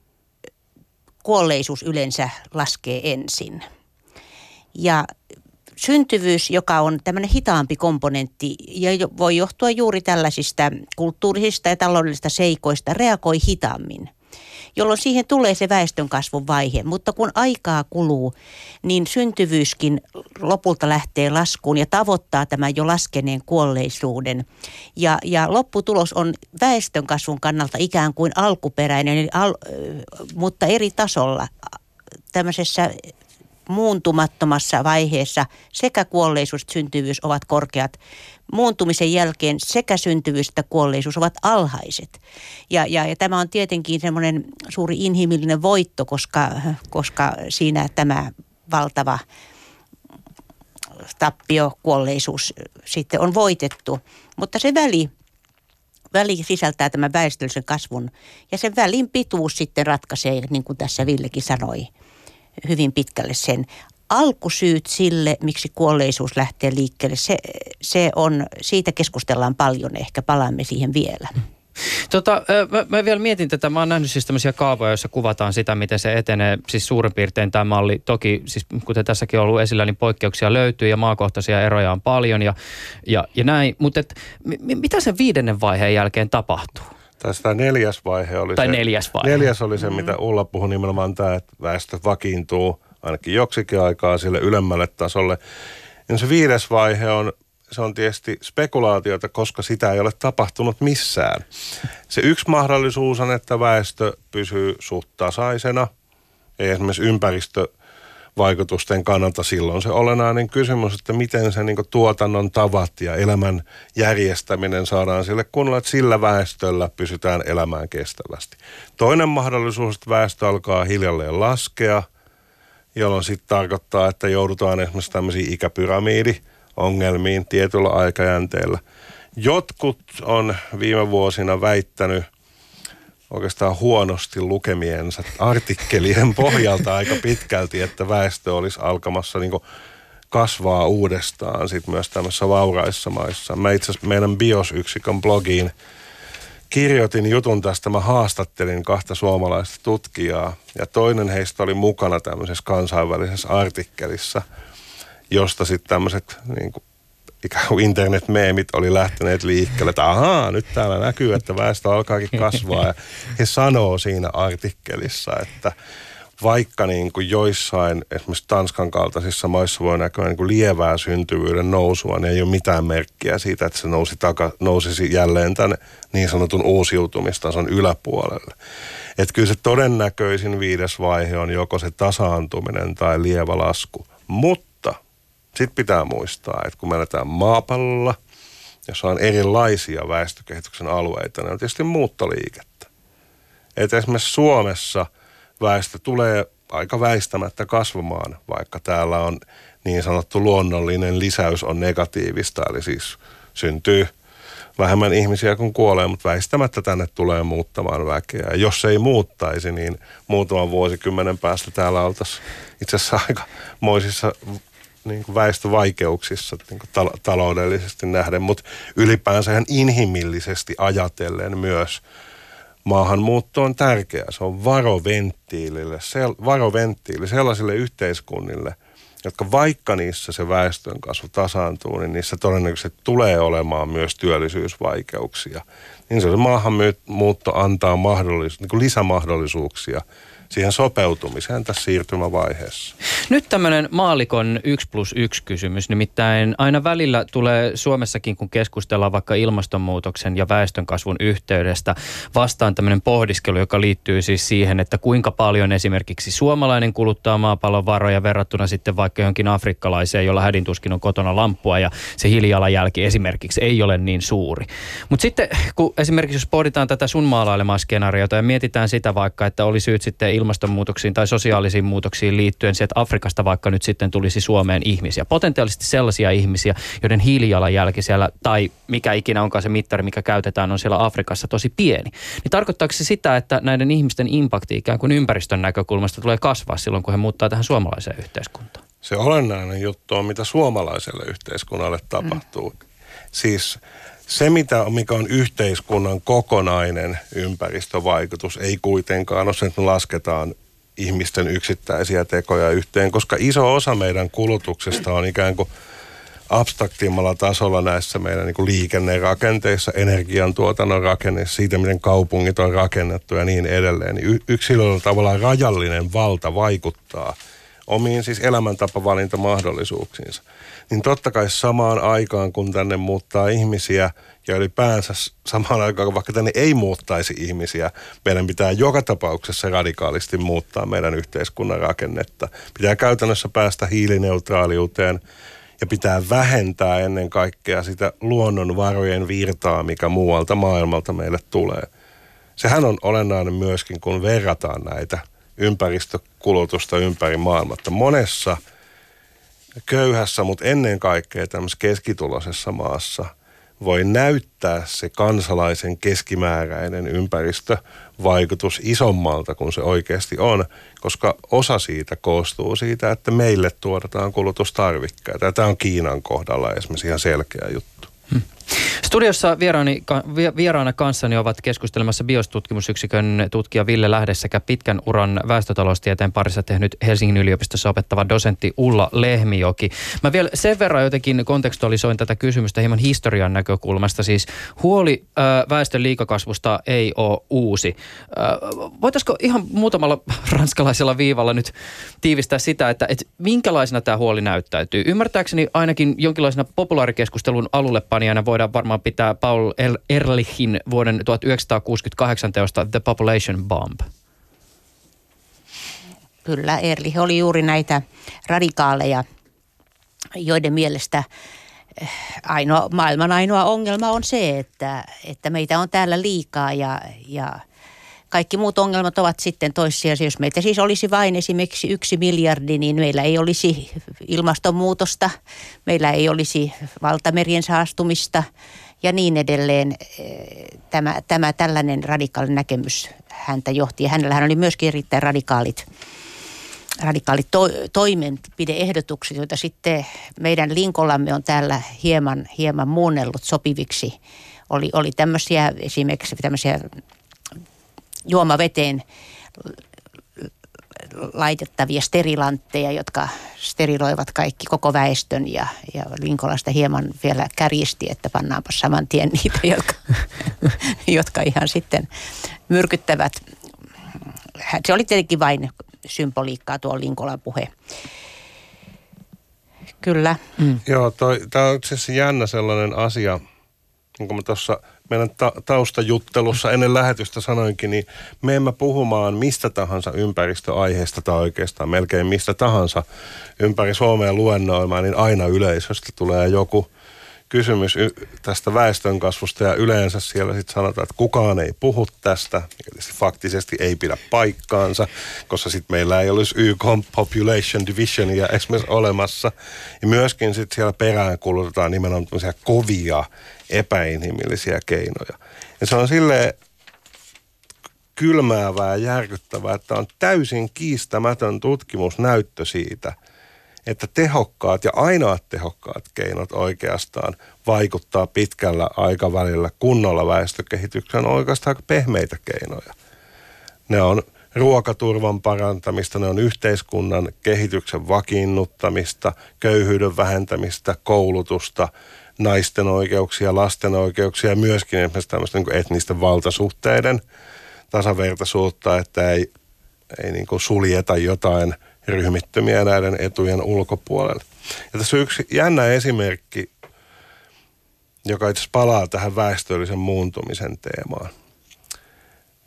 kuolleisuus yleensä laskee ensin. Ja syntyvyys, joka on tämmöinen hitaampi komponentti ja voi johtua juuri tällaisista kulttuurisista ja taloudellisista seikoista, reagoi hitaammin jolloin siihen tulee se väestönkasvun vaihe. Mutta kun aikaa kuluu, niin syntyvyyskin lopulta lähtee laskuun ja tavoittaa tämän jo laskeneen kuolleisuuden. Ja, ja lopputulos on väestönkasvun kannalta ikään kuin alkuperäinen, al, mutta eri tasolla tämmöisessä muuntumattomassa vaiheessa sekä kuolleisuus että syntyvyys ovat korkeat. Muuntumisen jälkeen sekä syntyvyys että kuolleisuus ovat alhaiset. Ja, ja, ja tämä on tietenkin semmoinen suuri inhimillinen voitto, koska, koska siinä tämä valtava tappio, kuolleisuus sitten on voitettu. Mutta se väli, väli sisältää tämän väestöllisen kasvun ja sen välin pituus sitten ratkaisee, niin kuin tässä Villekin sanoi – hyvin pitkälle sen alkusyyt sille, miksi kuolleisuus lähtee liikkeelle, se, se on, siitä keskustellaan paljon, ehkä palaamme siihen vielä. Tota, mä, mä vielä mietin tätä, mä oon nähnyt siis tämmöisiä kaavoja, joissa kuvataan sitä, miten se etenee, siis suurin piirtein tämä malli. Toki, siis kuten tässäkin on ollut esillä, niin poikkeuksia löytyy ja maakohtaisia eroja on paljon ja, ja, ja näin. Mutta mitä sen viidennen vaiheen jälkeen tapahtuu? Tästä neljäs vaihe oli tai se. neljäs vaihe. Neljäs oli se, mm. mitä Ulla puhui nimenomaan tämä, että väestö vakiintuu ainakin joksikin aikaa sille ylemmälle tasolle. Ja se viides vaihe on, se on tietysti spekulaatiota, koska sitä ei ole tapahtunut missään. Se yksi mahdollisuus on, että väestö pysyy suht tasaisena. Ei esimerkiksi ympäristö vaikutusten kannalta silloin se olennainen kysymys, että miten se niin tuotannon tavat ja elämän järjestäminen saadaan sille kunnolla, että sillä väestöllä pysytään elämään kestävästi. Toinen mahdollisuus, että väestö alkaa hiljalleen laskea jolloin sitten tarkoittaa, että joudutaan esimerkiksi tämmöisiin ikäpyramidi-ongelmiin tietyllä aikajänteellä. Jotkut on viime vuosina väittänyt oikeastaan huonosti lukemiensa artikkelien pohjalta aika pitkälti, että väestö olisi alkamassa niin kasvaa uudestaan sit myös tämmöisissä vauraissa maissa. Mä itse asiassa meidän BIOS-yksikön blogiin kirjoitin jutun tästä, mä haastattelin kahta suomalaista tutkijaa ja toinen heistä oli mukana tämmöisessä kansainvälisessä artikkelissa, josta sitten tämmöiset niin ikään kuin internetmeemit oli lähteneet liikkeelle, että ahaa, nyt täällä näkyy, että väestö alkaakin kasvaa. Ja he sanoo siinä artikkelissa, että vaikka niin kuin joissain, esimerkiksi Tanskan kaltaisissa maissa voi näkyä niin kuin lievää syntyvyyden nousua, niin ei ole mitään merkkiä siitä, että se nousi taka, nousisi jälleen tänne niin sanotun uusiutumistason yläpuolelle. Että kyllä se todennäköisin viides vaihe on joko se tasaantuminen tai lievä lasku. Mutta sitten pitää muistaa, että kun me eletään maapallolla, jossa on erilaisia väestökehityksen alueita, ne on tietysti muuttoliikettä. Että esimerkiksi Suomessa – väestö tulee aika väistämättä kasvamaan, vaikka täällä on niin sanottu luonnollinen lisäys on negatiivista, eli siis syntyy vähemmän ihmisiä kuin kuolee, mutta väistämättä tänne tulee muuttamaan väkeä. Ja jos ei muuttaisi, niin muutaman vuosikymmenen päästä täällä oltaisiin itse asiassa aika moisissa niin kuin väestövaikeuksissa niin kuin tal- taloudellisesti nähden, mutta ylipäänsä ihan inhimillisesti ajatellen myös – maahanmuutto on tärkeä. Se on varoventtiilille, sel, varoventtiili sellaisille yhteiskunnille, jotka vaikka niissä se väestön kasvu tasaantuu, niin niissä todennäköisesti tulee olemaan myös työllisyysvaikeuksia. Niin se maahanmuutto antaa mahdollis, niin lisämahdollisuuksia siihen sopeutumiseen tässä siirtymävaiheessa. Nyt tämmöinen maalikon 1 plus 1 kysymys, nimittäin aina välillä tulee Suomessakin, kun keskustellaan vaikka ilmastonmuutoksen ja väestönkasvun yhteydestä, vastaan tämmöinen pohdiskelu, joka liittyy siis siihen, että kuinka paljon esimerkiksi suomalainen kuluttaa maapallon varoja verrattuna sitten vaikka johonkin afrikkalaiseen, jolla hädintuskin on kotona lamppua ja se hiilijalanjälki esimerkiksi ei ole niin suuri. Mutta sitten kun esimerkiksi jos pohditaan tätä sun maalailemaa skenaariota ja mietitään sitä vaikka, että oli syyt sitten ilmastonmuutoksiin tai sosiaalisiin muutoksiin liittyen se, että Afrikasta vaikka nyt sitten tulisi Suomeen ihmisiä. Potentiaalisesti sellaisia ihmisiä, joiden hiilijalanjälki siellä tai mikä ikinä onkaan se mittari, mikä käytetään, on siellä Afrikassa tosi pieni. Niin tarkoittaako se sitä, että näiden ihmisten impakti ikään kuin ympäristön näkökulmasta tulee kasvaa silloin, kun he muuttaa tähän suomalaiseen yhteiskuntaan? Se olennainen juttu on, mitä suomalaiselle yhteiskunnalle tapahtuu. Mm. Siis se, mitä, mikä on yhteiskunnan kokonainen ympäristövaikutus, ei kuitenkaan ole se, että me lasketaan ihmisten yksittäisiä tekoja yhteen, koska iso osa meidän kulutuksesta on ikään kuin abstraktimmalla tasolla näissä meidän niin liikennerakenteissa, energiantuotannon rakenne, siitä miten kaupungit on rakennettu ja niin edelleen. Niin yksilöllä tavallaan rajallinen valta vaikuttaa omiin siis elämäntapavalinta-mahdollisuuksiinsa niin totta kai samaan aikaan, kun tänne muuttaa ihmisiä ja ylipäänsä samaan aikaan, vaikka tänne ei muuttaisi ihmisiä, meidän pitää joka tapauksessa radikaalisti muuttaa meidän yhteiskunnan rakennetta. Pitää käytännössä päästä hiilineutraaliuteen ja pitää vähentää ennen kaikkea sitä luonnonvarojen virtaa, mikä muualta maailmalta meille tulee. Sehän on olennainen myöskin, kun verrataan näitä ympäristökulutusta ympäri maailmatta. Monessa – köyhässä, mutta ennen kaikkea tämmöisessä keskituloisessa maassa voi näyttää se kansalaisen keskimääräinen ympäristövaikutus isommalta kuin se oikeasti on, koska osa siitä koostuu siitä, että meille tuotetaan kulutustarvikkeita. Tämä on Kiinan kohdalla esimerkiksi ihan selkeä juttu. Hmm. Studiossa vieraani, vieraana kanssani ovat keskustelemassa biostutkimusyksikön tutkija Ville Lähde sekä pitkän uran väestötaloustieteen parissa tehnyt Helsingin yliopistossa opettava dosentti Ulla Lehmijoki. Mä vielä sen verran jotenkin kontekstualisoin tätä kysymystä hieman historian näkökulmasta. Siis huoli väestön liikakasvusta ei ole uusi. Äh, voitaisiko ihan muutamalla ranskalaisella viivalla nyt tiivistää sitä, että et minkälaisena tämä huoli näyttäytyy? Ymmärtääkseni ainakin jonkinlaisena populaarikeskustelun alullepanijana voidaan voidaan varmaan pitää Paul Ehrlichin vuoden 1968 teosta The Population Bomb. Kyllä, Ehrlich oli juuri näitä radikaaleja, joiden mielestä eh, ainoa, maailman ainoa ongelma on se, että, että meitä on täällä liikaa ja, ja Kaikki muut ongelmat ovat sitten toissijaisia. Jos meitä siis olisi vain esimerkiksi yksi miljardi, niin meillä ei olisi ilmastonmuutosta, meillä ei olisi valtamerien saastumista ja niin edelleen. Tämä, tämä tällainen radikaali näkemys häntä johti. Ja hänellähän oli myöskin erittäin radikaalit radikaalit to- toimenpideehdotukset, joita sitten meidän Linkolamme on täällä hieman, hieman muunnellut sopiviksi. Oli, oli tämmöisiä esimerkiksi tämmöisiä juomaveteen laitettavia sterilantteja, jotka steriloivat kaikki koko väestön ja, ja Linkolasta hieman vielä kärjisti, että pannaanpa saman tien niitä, jotka, jotka ihan sitten myrkyttävät. Se oli tietenkin vain symboliikkaa tuo Linkolan puhe. Kyllä. Mm. Joo, tämä on itse asiassa jännä sellainen asia, niin kuin mä tuossa meidän ta- taustajuttelussa ennen lähetystä sanoinkin, niin me emme puhumaan mistä tahansa ympäristöaiheesta tai oikeastaan melkein mistä tahansa ympäri Suomea luennoimaan, niin aina yleisöstä tulee joku – kysymys tästä väestönkasvusta ja yleensä siellä sitten sanotaan, että kukaan ei puhu tästä, eli se faktisesti ei pidä paikkaansa, koska sitten meillä ei olisi YK Population Divisionia esimerkiksi olemassa. Ja myöskin sitten siellä perään kulutetaan nimenomaan kovia epäinhimillisiä keinoja. Ja se on silleen kylmäävää ja järkyttävää, että on täysin kiistämätön tutkimusnäyttö siitä – että tehokkaat ja ainoat tehokkaat keinot oikeastaan vaikuttaa pitkällä aikavälillä kunnolla väestökehitykseen on oikeastaan pehmeitä keinoja. Ne on ruokaturvan parantamista, ne on yhteiskunnan kehityksen vakiinnuttamista, köyhyyden vähentämistä, koulutusta, naisten oikeuksia, lasten oikeuksia myöskin esimerkiksi tämmöistä niin etnisten valtasuhteiden tasavertaisuutta, että ei, ei niin kuin suljeta jotain – ryhmittymiä näiden etujen ulkopuolelle. Ja tässä on yksi jännä esimerkki, joka itse palaa tähän väestöllisen muuntumisen teemaan.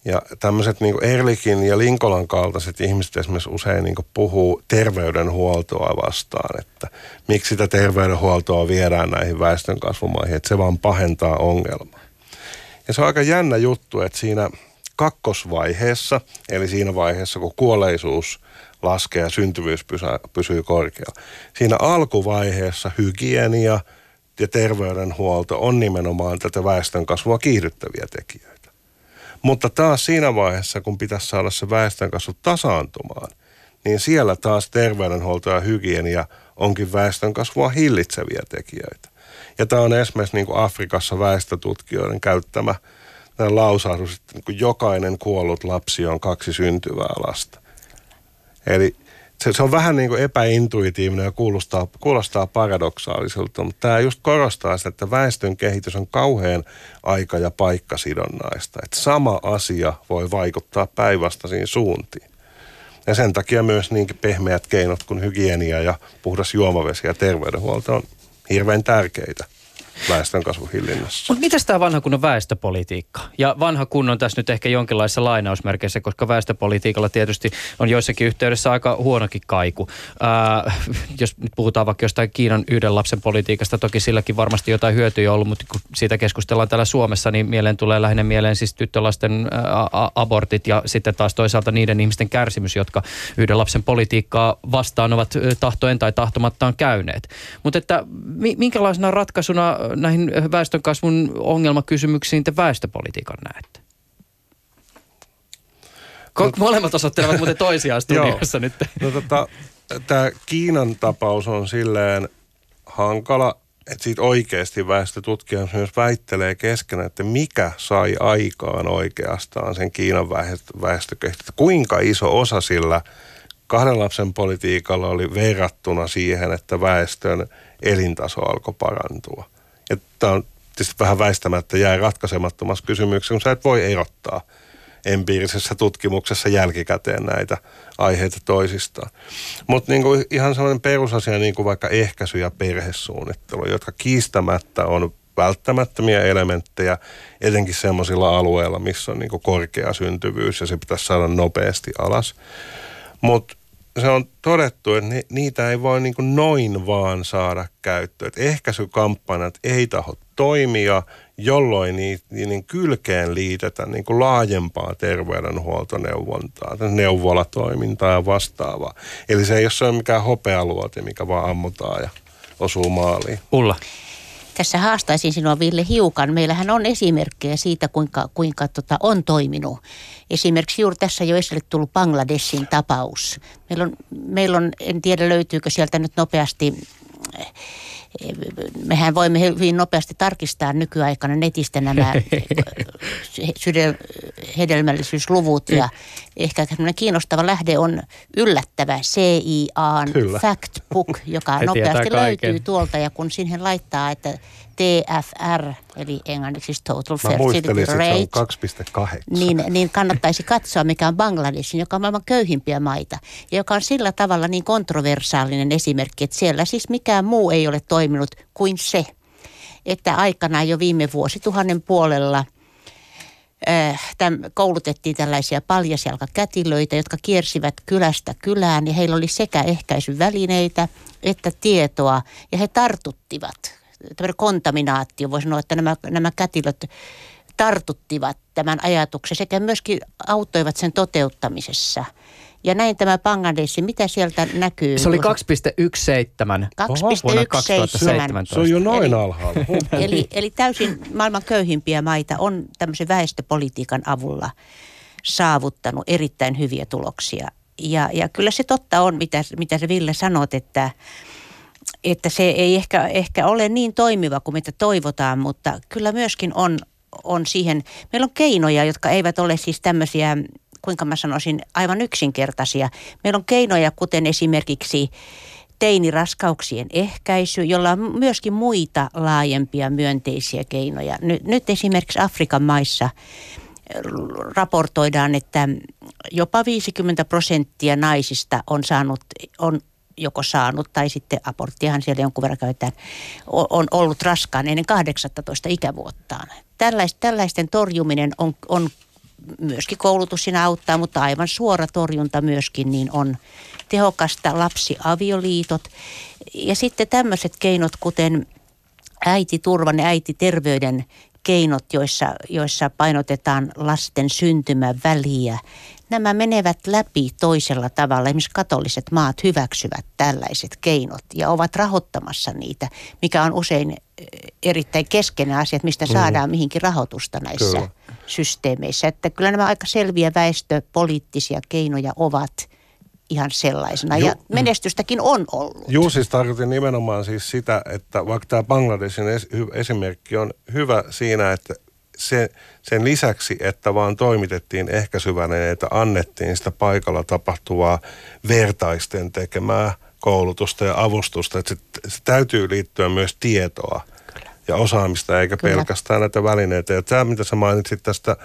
Ja tämmöiset niin Erlikin ja Linkolan kaltaiset ihmiset esimerkiksi usein niin puhuu terveydenhuoltoa vastaan, että miksi sitä terveydenhuoltoa viedään näihin väestön kasvumaihin, että se vaan pahentaa ongelmaa. Ja se on aika jännä juttu, että siinä kakkosvaiheessa, eli siinä vaiheessa kun kuolleisuus laskee ja syntyvyys pysyy korkealla. Siinä alkuvaiheessa hygienia ja terveydenhuolto on nimenomaan tätä väestönkasvua kiihdyttäviä tekijöitä. Mutta taas siinä vaiheessa, kun pitäisi saada se väestönkasvu tasaantumaan, niin siellä taas terveydenhuolto ja hygienia onkin väestönkasvua hillitseviä tekijöitä. Ja tämä on esimerkiksi niin kuin Afrikassa väestötutkijoiden käyttämä lausahdus, että niin kuin jokainen kuollut lapsi on kaksi syntyvää lasta. Eli se, se on vähän niin kuin epäintuitiivinen ja kuulostaa, kuulostaa paradoksaaliselta, mutta tämä just korostaa sitä, että väestön kehitys on kauhean aika- ja paikkasidonnaista. Että sama asia voi vaikuttaa päinvastaisiin suuntiin. Ja sen takia myös niinkin pehmeät keinot kuin hygienia ja puhdas juomavesi ja terveydenhuolto on hirveän tärkeitä väestön kasvuhillinnässä. Mutta mitä tämä vanha kunnon väestöpolitiikka? Ja vanha kunnon tässä nyt ehkä jonkinlaisessa lainausmerkeissä, koska väestöpolitiikalla tietysti on joissakin yhteydessä aika huonokin kaiku. Ää, jos nyt puhutaan vaikka jostain Kiinan yhden lapsen politiikasta, toki silläkin varmasti jotain hyötyjä ollut, mutta kun siitä keskustellaan täällä Suomessa, niin mieleen tulee lähinnä mieleen siis tyttölasten ää, abortit ja sitten taas toisaalta niiden ihmisten kärsimys, jotka yhden lapsen politiikkaa vastaan ovat tahtoen tai tahtomattaan käyneet. Mutta että minkälaisena ratkaisuna näihin väestönkasvun ongelmakysymyksiin te väestöpolitiikan näette? Ko- no, molemmat osoittelevat muuten toisiaan studiossa nyt. No tota, tämä Kiinan tapaus on silleen hankala, että siitä oikeasti väestötutkija myös väittelee keskenään, että mikä sai aikaan oikeastaan sen Kiinan väestökehitystä. Kuinka iso osa sillä kahden lapsen politiikalla oli verrattuna siihen, että väestön elintaso alkoi parantua. Tämä on tietysti vähän väistämättä jää ratkaisemattomassa kysymyksessä, kun sä et voi erottaa empiirisessä tutkimuksessa jälkikäteen näitä aiheita toisistaan. Mutta niinku ihan sellainen perusasia, niin kuin vaikka ehkäisy ja perhesuunnittelu, jotka kiistämättä on välttämättömiä elementtejä, etenkin sellaisilla alueilla, missä on niinku korkea syntyvyys ja se pitäisi saada nopeasti alas. Mutta se on todettu, että niitä ei voi niin kuin noin vaan saada käyttöön. Että ehkäisykampanjat ei taho toimia, jolloin niin kylkeen liitetään niin kuin laajempaa terveydenhuoltoneuvontaa, neuvolatoimintaa ja vastaavaa. Eli se ei ole mikään hopealuoti, mikä vaan ammutaan ja osuu maaliin. Ulla. Tässä haastaisin sinua Ville hiukan. Meillähän on esimerkkejä siitä, kuinka, kuinka tota, on toiminut. Esimerkiksi juuri tässä jo esille tullut Bangladesin tapaus. Meillä on, meillä on, en tiedä löytyykö sieltä nyt nopeasti mehän voimme hyvin nopeasti tarkistaa nykyaikana netistä nämä hedelmällisyysluvut ja ehkä kiinnostava lähde on yllättävä CIAn Kyllä. Factbook, joka nopeasti löytyy tuolta ja kun siihen laittaa, että TFR, eli englanniksi siis Total Fertility Rate. Niin, niin kannattaisi katsoa, mikä on Bangladesin, joka on maailman köyhimpiä maita. Ja joka on sillä tavalla niin kontroversaalinen esimerkki, että siellä siis mikään muu ei ole toiminut kuin se, että aikanaan jo viime vuosituhannen puolella äh, täm, koulutettiin tällaisia paljasjalkakätilöitä, jotka kiersivät kylästä kylään ja heillä oli sekä ehkäisyvälineitä että tietoa ja he tartuttivat tämmöinen kontaminaatio, voi sanoa, että nämä, nämä kätilöt tartuttivat tämän ajatuksen sekä myöskin auttoivat sen toteuttamisessa. Ja näin tämä Bangladeshi, mitä sieltä näkyy? Se oli 2,17 vuonna 2017. Se on jo noin eli, alhaalla. eli, eli täysin maailman köyhimpiä maita on tämmöisen väestöpolitiikan avulla saavuttanut erittäin hyviä tuloksia. Ja, ja kyllä se totta on, mitä, mitä se Ville sanot, että että se ei ehkä, ehkä ole niin toimiva kuin mitä toivotaan, mutta kyllä myöskin on, on siihen, meillä on keinoja, jotka eivät ole siis tämmöisiä, kuinka mä sanoisin, aivan yksinkertaisia. Meillä on keinoja, kuten esimerkiksi teiniraskauksien ehkäisy, jolla on myöskin muita laajempia myönteisiä keinoja. Nyt, nyt esimerkiksi Afrikan maissa raportoidaan, että jopa 50 prosenttia naisista on saanut, on joko saanut tai sitten aborttiahan siellä jonkun verran käytetään, on ollut raskaan ennen 18 ikävuottaan. Tällais, tällaisten torjuminen on, on myöskin koulutus siinä auttaa, mutta aivan suora torjunta myöskin niin on tehokasta lapsiavioliitot. Ja sitten tämmöiset keinot, kuten äititurvan ja äititerveyden keinot, joissa, joissa painotetaan lasten syntymäväliä nämä menevät läpi toisella tavalla. Esimerkiksi katoliset maat hyväksyvät tällaiset keinot ja ovat rahoittamassa niitä, mikä on usein eh, erittäin keskeinen asia, että mistä mm. saadaan mihinkin rahoitusta näissä kyllä. systeemeissä. Että kyllä nämä aika selviä väestöpoliittisia keinoja ovat ihan sellaisena. Ja mm. menestystäkin on ollut. Juu, siis tarkoitin nimenomaan siis sitä, että vaikka tämä Bangladesin esimerkki on hyvä siinä, että se, sen lisäksi, että vaan toimitettiin ehkäisyvälineitä, annettiin sitä paikalla tapahtuvaa vertaisten tekemää koulutusta ja avustusta. Että se, se täytyy liittyä myös tietoa Kyllä. ja osaamista, eikä Kyllä. pelkästään näitä välineitä. Ja tämä, mitä sä mainitsit tästä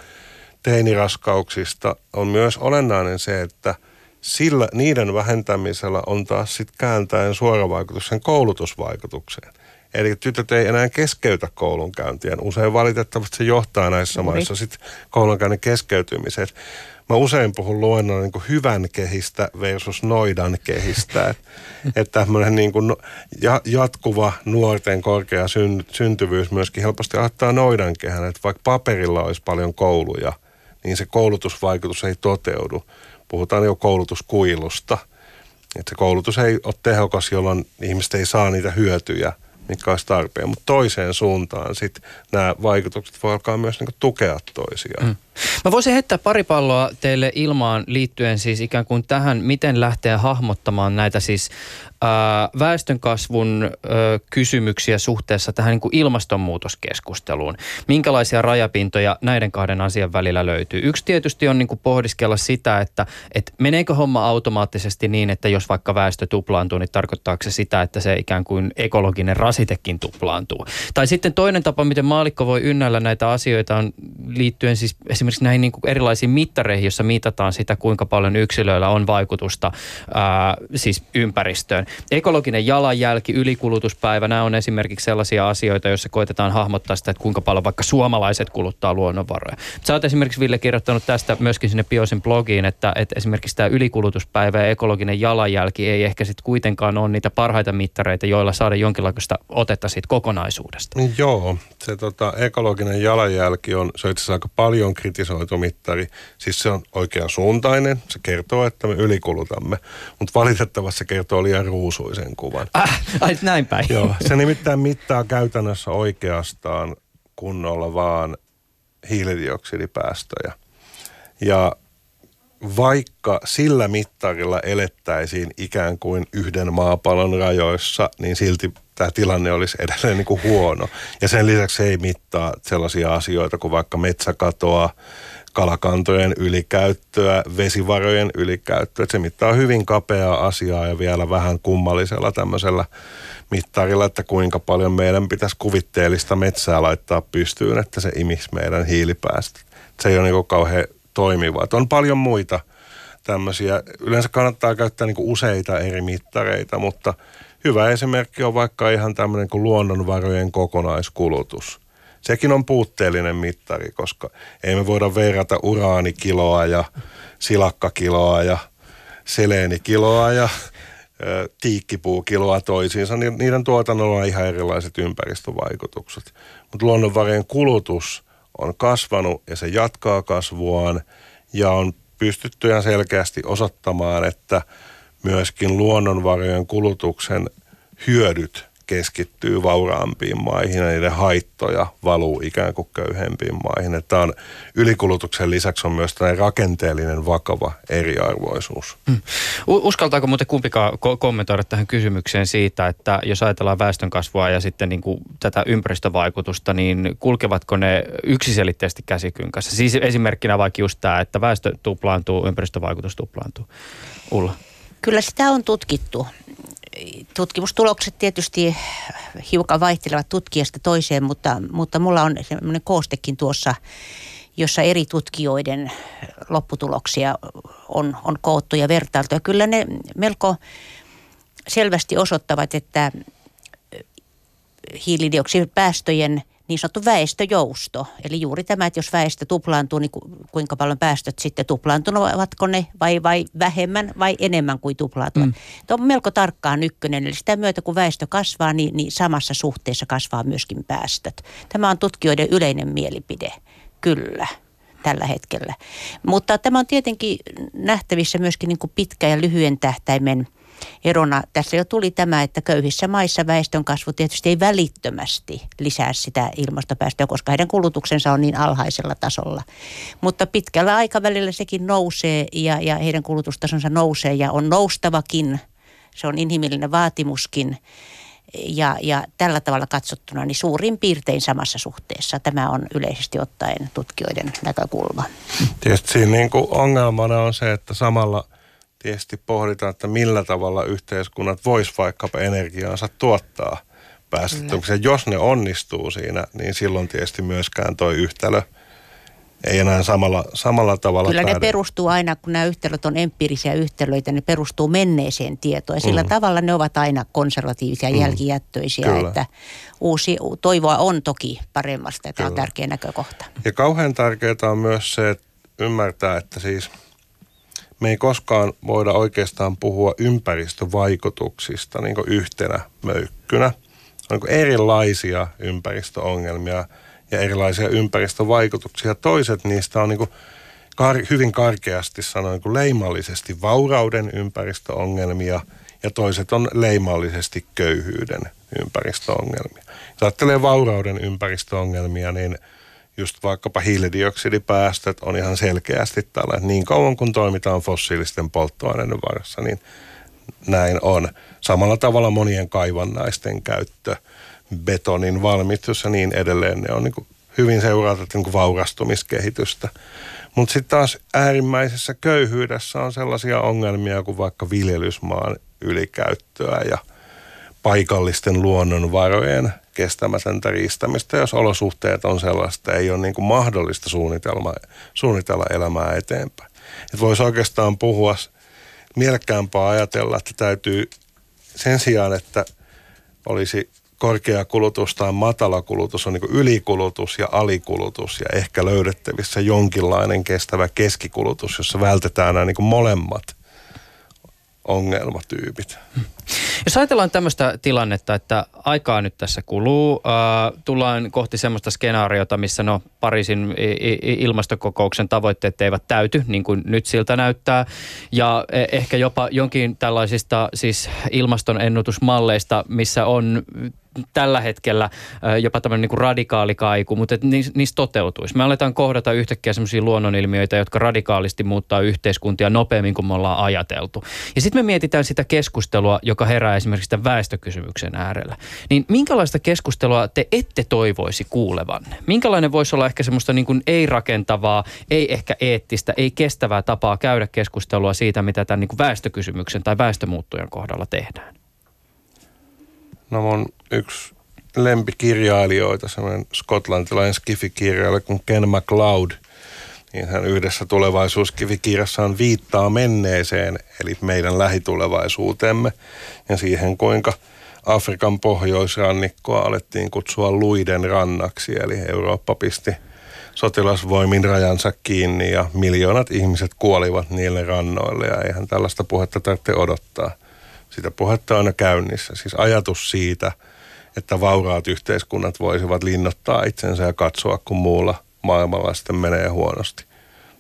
teiniraskauksista, on myös olennainen se, että sillä, niiden vähentämisellä on taas sitten kääntäen suora vaikutus sen koulutusvaikutukseen. Eli tytöt ei enää keskeytä koulunkäyntiä. Usein valitettavasti se johtaa näissä Juuri. maissa sitten koulunkäynnin keskeytymiseen. Mä usein puhun luennolla niin hyvän kehistä versus noidan kehistä. Että et tämmöinen niin kuin jatkuva nuorten korkea syntyvyys myöskin helposti auttaa noidan kehän. Että vaikka paperilla olisi paljon kouluja, niin se koulutusvaikutus ei toteudu. Puhutaan jo koulutuskuilusta. Että koulutus ei ole tehokas, jolloin ihmiset ei saa niitä hyötyjä – mitkä olisi tarpeen. Mutta toiseen suuntaan sitten nämä vaikutukset voi alkaa myös niinku tukea toisiaan. Mm. Mä voisin heittää pari palloa teille ilmaan liittyen siis ikään kuin tähän, miten lähteä hahmottamaan näitä siis äh, väestönkasvun äh, kysymyksiä suhteessa tähän niin kuin ilmastonmuutoskeskusteluun. Minkälaisia rajapintoja näiden kahden asian välillä löytyy? Yksi tietysti on niin kuin pohdiskella sitä, että, että meneekö homma automaattisesti niin, että jos vaikka väestö tuplaantuu, niin tarkoittaako se sitä, että se ikään kuin ekologinen rasitekin tuplaantuu? Tai sitten toinen tapa, miten maalikko voi ynnällä näitä asioita on liittyen siis esimerkiksi esimerkiksi näihin niin kuin erilaisiin mittareihin, joissa mitataan sitä, kuinka paljon yksilöillä on vaikutusta ää, siis ympäristöön. Ekologinen jalanjälki, ylikulutuspäivä, nämä on esimerkiksi sellaisia asioita, joissa koitetaan hahmottaa sitä, että kuinka paljon vaikka suomalaiset kuluttaa luonnonvaroja. Sä oot esimerkiksi, Ville, kirjoittanut tästä myöskin sinne Biosin blogiin, että, että esimerkiksi tämä ylikulutuspäivä ja ekologinen jalanjälki ei ehkä sitten kuitenkaan ole niitä parhaita mittareita, joilla saada jonkinlaista otetta siitä kokonaisuudesta. Joo, se tota, ekologinen jalanjälki on, se on itse asiassa aika paljon kritisoitu mittari. Siis se on oikean suuntainen, se kertoo, että me ylikulutamme, mutta valitettavasti se kertoo liian ruusuisen kuvan. Äh, ai näin päin. Joo, se nimittäin mittaa käytännössä oikeastaan kunnolla vaan hiilidioksidipäästöjä. Ja vaikka sillä mittarilla elettäisiin ikään kuin yhden maapallon rajoissa, niin silti tämä tilanne olisi edelleen niin kuin huono. Ja sen lisäksi ei mittaa sellaisia asioita kuin vaikka metsäkatoa, kalakantojen ylikäyttöä, vesivarojen ylikäyttöä. Se mittaa hyvin kapeaa asiaa ja vielä vähän kummallisella tämmöisellä mittarilla, että kuinka paljon meidän pitäisi kuvitteellista metsää laittaa pystyyn, että se imisi meidän hiilipäästöt. Se ei ole niin kauhean toimiva. Että on paljon muita tämmöisiä. Yleensä kannattaa käyttää niin useita eri mittareita, mutta hyvä esimerkki on vaikka ihan tämmöinen kuin luonnonvarojen kokonaiskulutus. Sekin on puutteellinen mittari, koska ei me voida verrata uraanikiloa ja silakkakiloa ja selenikiloa ja tiikkipuukiloa toisiinsa, niiden tuotannolla on ihan erilaiset ympäristövaikutukset. Mutta luonnonvarojen kulutus on kasvanut ja se jatkaa kasvuaan ja on pystytty ihan selkeästi osoittamaan, että myöskin luonnonvarojen kulutuksen hyödyt keskittyy vauraampiin maihin ja niiden haittoja valuu ikään kuin köyhempiin maihin. Että on, ylikulutuksen lisäksi on myös tällainen rakenteellinen vakava eriarvoisuus. Hmm. Uskaltaako muuten kumpikaan ko- kommentoida tähän kysymykseen siitä, että jos ajatellaan väestönkasvua ja sitten niin kuin tätä ympäristövaikutusta, niin kulkevatko ne yksiselitteisesti käsikynkässä? Siis esimerkkinä vaikka just tämä, että väestö tuplaantuu, ympäristövaikutus tuplaantuu. Ulla. Kyllä sitä on tutkittu tutkimustulokset tietysti hiukan vaihtelevat tutkijasta toiseen, mutta, mutta mulla on semmoinen koostekin tuossa, jossa eri tutkijoiden lopputuloksia on, on koottu ja vertailtu. Ja kyllä ne melko selvästi osoittavat, että hiilidioksidipäästöjen niin sanottu väestöjousto. Eli juuri tämä, että jos väestö tuplaantuu, niin kuinka paljon päästöt sitten tuplaantuvatko ne vai, vai vähemmän vai enemmän kuin tuplaantuvat. Mm. Tämä on melko tarkkaan ykkönen, eli sitä myötä kun väestö kasvaa, niin, niin samassa suhteessa kasvaa myöskin päästöt. Tämä on tutkijoiden yleinen mielipide, kyllä tällä hetkellä. Mutta tämä on tietenkin nähtävissä myöskin niin kuin pitkä ja lyhyen tähtäimen – erona tässä jo tuli tämä, että köyhissä maissa väestön kasvu tietysti ei välittömästi lisää sitä ilmastopäästöä, koska heidän kulutuksensa on niin alhaisella tasolla. Mutta pitkällä aikavälillä sekin nousee ja, ja heidän kulutustasonsa nousee ja on noustavakin. Se on inhimillinen vaatimuskin. Ja, ja tällä tavalla katsottuna niin suurin piirtein samassa suhteessa. Tämä on yleisesti ottaen tutkijoiden näkökulma. Tietysti siinä niin kuin ongelmana on se, että samalla – tietysti pohditaan, että millä tavalla yhteiskunnat vois vaikkapa energiaansa tuottaa päästöttömyyksiä. Jos ne onnistuu siinä, niin silloin tietysti myöskään toi yhtälö ei enää samalla, samalla tavalla Kyllä päädy. ne perustuu aina, kun nämä yhtälöt on empiirisiä yhtälöitä, ne perustuu menneeseen tietoon. Ja sillä mm. tavalla ne ovat aina konservatiivisia, mm. jälkijättöisiä, Kyllä. että uusi toivoa on toki paremmasta, että on tärkeä näkökohta. Ja kauhean tärkeää on myös se, että ymmärtää, että siis – me ei koskaan voida oikeastaan puhua ympäristövaikutuksista niin yhtenä möykkynä. On niin erilaisia ympäristöongelmia ja erilaisia ympäristövaikutuksia. Toiset niistä on niin kuin kar- hyvin karkeasti sanoen niin leimallisesti vaurauden ympäristöongelmia ja toiset on leimallisesti köyhyyden ympäristöongelmia. Jos ajattelee vaurauden ympäristöongelmia, niin – just vaikkapa hiilidioksidipäästöt on ihan selkeästi tällä, niin kauan kun toimitaan fossiilisten polttoaineiden varassa, niin näin on. Samalla tavalla monien kaivannaisten käyttö, betonin valmistus ja niin edelleen, ne on niin hyvin seurata niin vaurastumiskehitystä. Mutta sitten taas äärimmäisessä köyhyydessä on sellaisia ongelmia kuin vaikka viljelysmaan ylikäyttöä ja paikallisten luonnonvarojen kestämätöntä riistämistä, jos olosuhteet on sellaista, ei ole niin kuin mahdollista suunnitelma, suunnitella elämää eteenpäin. Että voisi oikeastaan puhua, mielekkäämpää ajatella, että täytyy sen sijaan, että olisi korkea kulutus tai matala kulutus on niin ylikulutus ja alikulutus ja ehkä löydettävissä jonkinlainen kestävä keskikulutus, jossa vältetään nämä niin molemmat ongelmatyypit. Jos ajatellaan tämmöistä tilannetta, että aikaa nyt tässä kuluu, äh, tullaan kohti semmoista skenaariota, missä no Pariisin ilmastokokouksen tavoitteet eivät täyty, niin kuin nyt siltä näyttää, ja e, ehkä jopa jonkin tällaisista siis ilmastonennutusmalleista, missä on tällä hetkellä jopa tämmöinen niin radikaali kaiku, mutta että niistä toteutuisi. Me aletaan kohdata yhtäkkiä semmoisia luonnonilmiöitä, jotka radikaalisti muuttaa yhteiskuntia nopeammin kuin me ollaan ajateltu. Ja sitten me mietitään sitä keskustelua, joka herää esimerkiksi tämän väestökysymyksen äärellä. Niin minkälaista keskustelua te ette toivoisi kuulevanne? Minkälainen voisi olla ehkä semmoista niin kuin ei-rakentavaa, ei ehkä eettistä, ei kestävää tapaa käydä keskustelua siitä, mitä tämän niin kuin väestökysymyksen tai väestömuuttujan kohdalla tehdään? No mun yksi lempikirjailijoita, semmoinen skotlantilainen skifikirjailija kuin Ken MacLeod, niin hän yhdessä tulevaisuuskivikirjassaan viittaa menneeseen, eli meidän lähitulevaisuutemme ja siihen, kuinka Afrikan pohjoisrannikkoa alettiin kutsua luiden rannaksi, eli Eurooppa pisti sotilasvoimin rajansa kiinni ja miljoonat ihmiset kuolivat niille rannoille ja eihän tällaista puhetta tarvitse odottaa – sitä puhetta on aina käynnissä. Siis ajatus siitä, että vauraat yhteiskunnat voisivat linnottaa itsensä ja katsoa, kun muulla maailmalla sitten menee huonosti.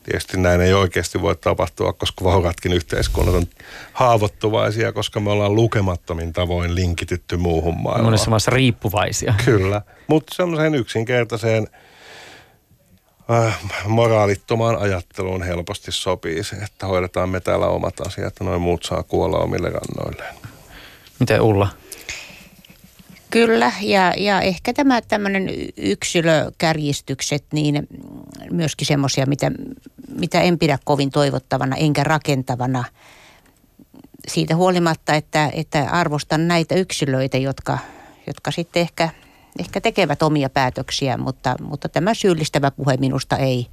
Tietysti näin ei oikeasti voi tapahtua, koska vauraatkin yhteiskunnat on haavoittuvaisia, koska me ollaan lukemattomin tavoin linkitytty muuhun maailmaan. Monessa maassa riippuvaisia. Kyllä, mutta semmoiseen yksinkertaiseen äh, moraalittomaan ajatteluun helposti sopii se, että hoidetaan me täällä omat asiat, että noin muut saa kuolla omille rannoilleen. Miten Ulla? Kyllä, ja, ja ehkä tämä tämmöinen yksilökärjistykset, niin myöskin semmoisia, mitä, mitä en pidä kovin toivottavana enkä rakentavana. Siitä huolimatta, että, että arvostan näitä yksilöitä, jotka, jotka sitten ehkä ehkä tekevät omia päätöksiä, mutta, mutta tämä syyllistävä puhe minusta ei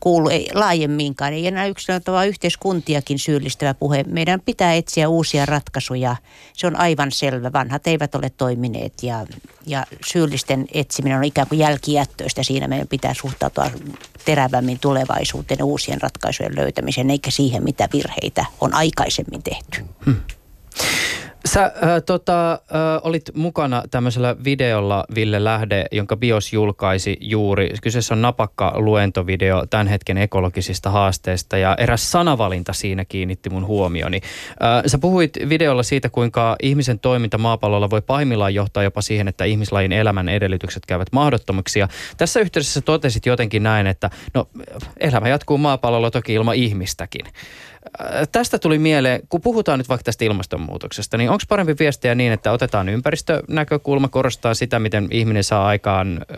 kuulu ei, laajemminkaan. Ei enää yksilöitä, vaan yhteiskuntiakin syyllistävä puhe. Meidän pitää etsiä uusia ratkaisuja. Se on aivan selvä. Vanhat eivät ole toimineet ja, ja syyllisten etsiminen on ikään kuin jälkijättöistä. Siinä meidän pitää suhtautua terävämmin tulevaisuuteen uusien ratkaisujen löytämiseen, eikä siihen, mitä virheitä on aikaisemmin tehty. Hmm. Sä äh, tota, äh, olit mukana tämmöisellä videolla, Ville Lähde, jonka BIOS julkaisi juuri. Kyseessä on napakka luentovideo tämän hetken ekologisista haasteista ja eräs sanavalinta siinä kiinnitti mun huomioni. Äh, sä puhuit videolla siitä, kuinka ihmisen toiminta maapallolla voi pahimmillaan johtaa jopa siihen, että ihmislajin elämän edellytykset käyvät mahdottomiksi. Ja tässä yhteydessä totesit jotenkin näin, että no, elämä jatkuu maapallolla toki ilman ihmistäkin. Äh, tästä tuli mieleen, kun puhutaan nyt vaikka tästä ilmastonmuutoksesta, niin onko parempi viestiä niin, että otetaan ympäristönäkökulma, korostaa sitä, miten ihminen saa aikaan äh,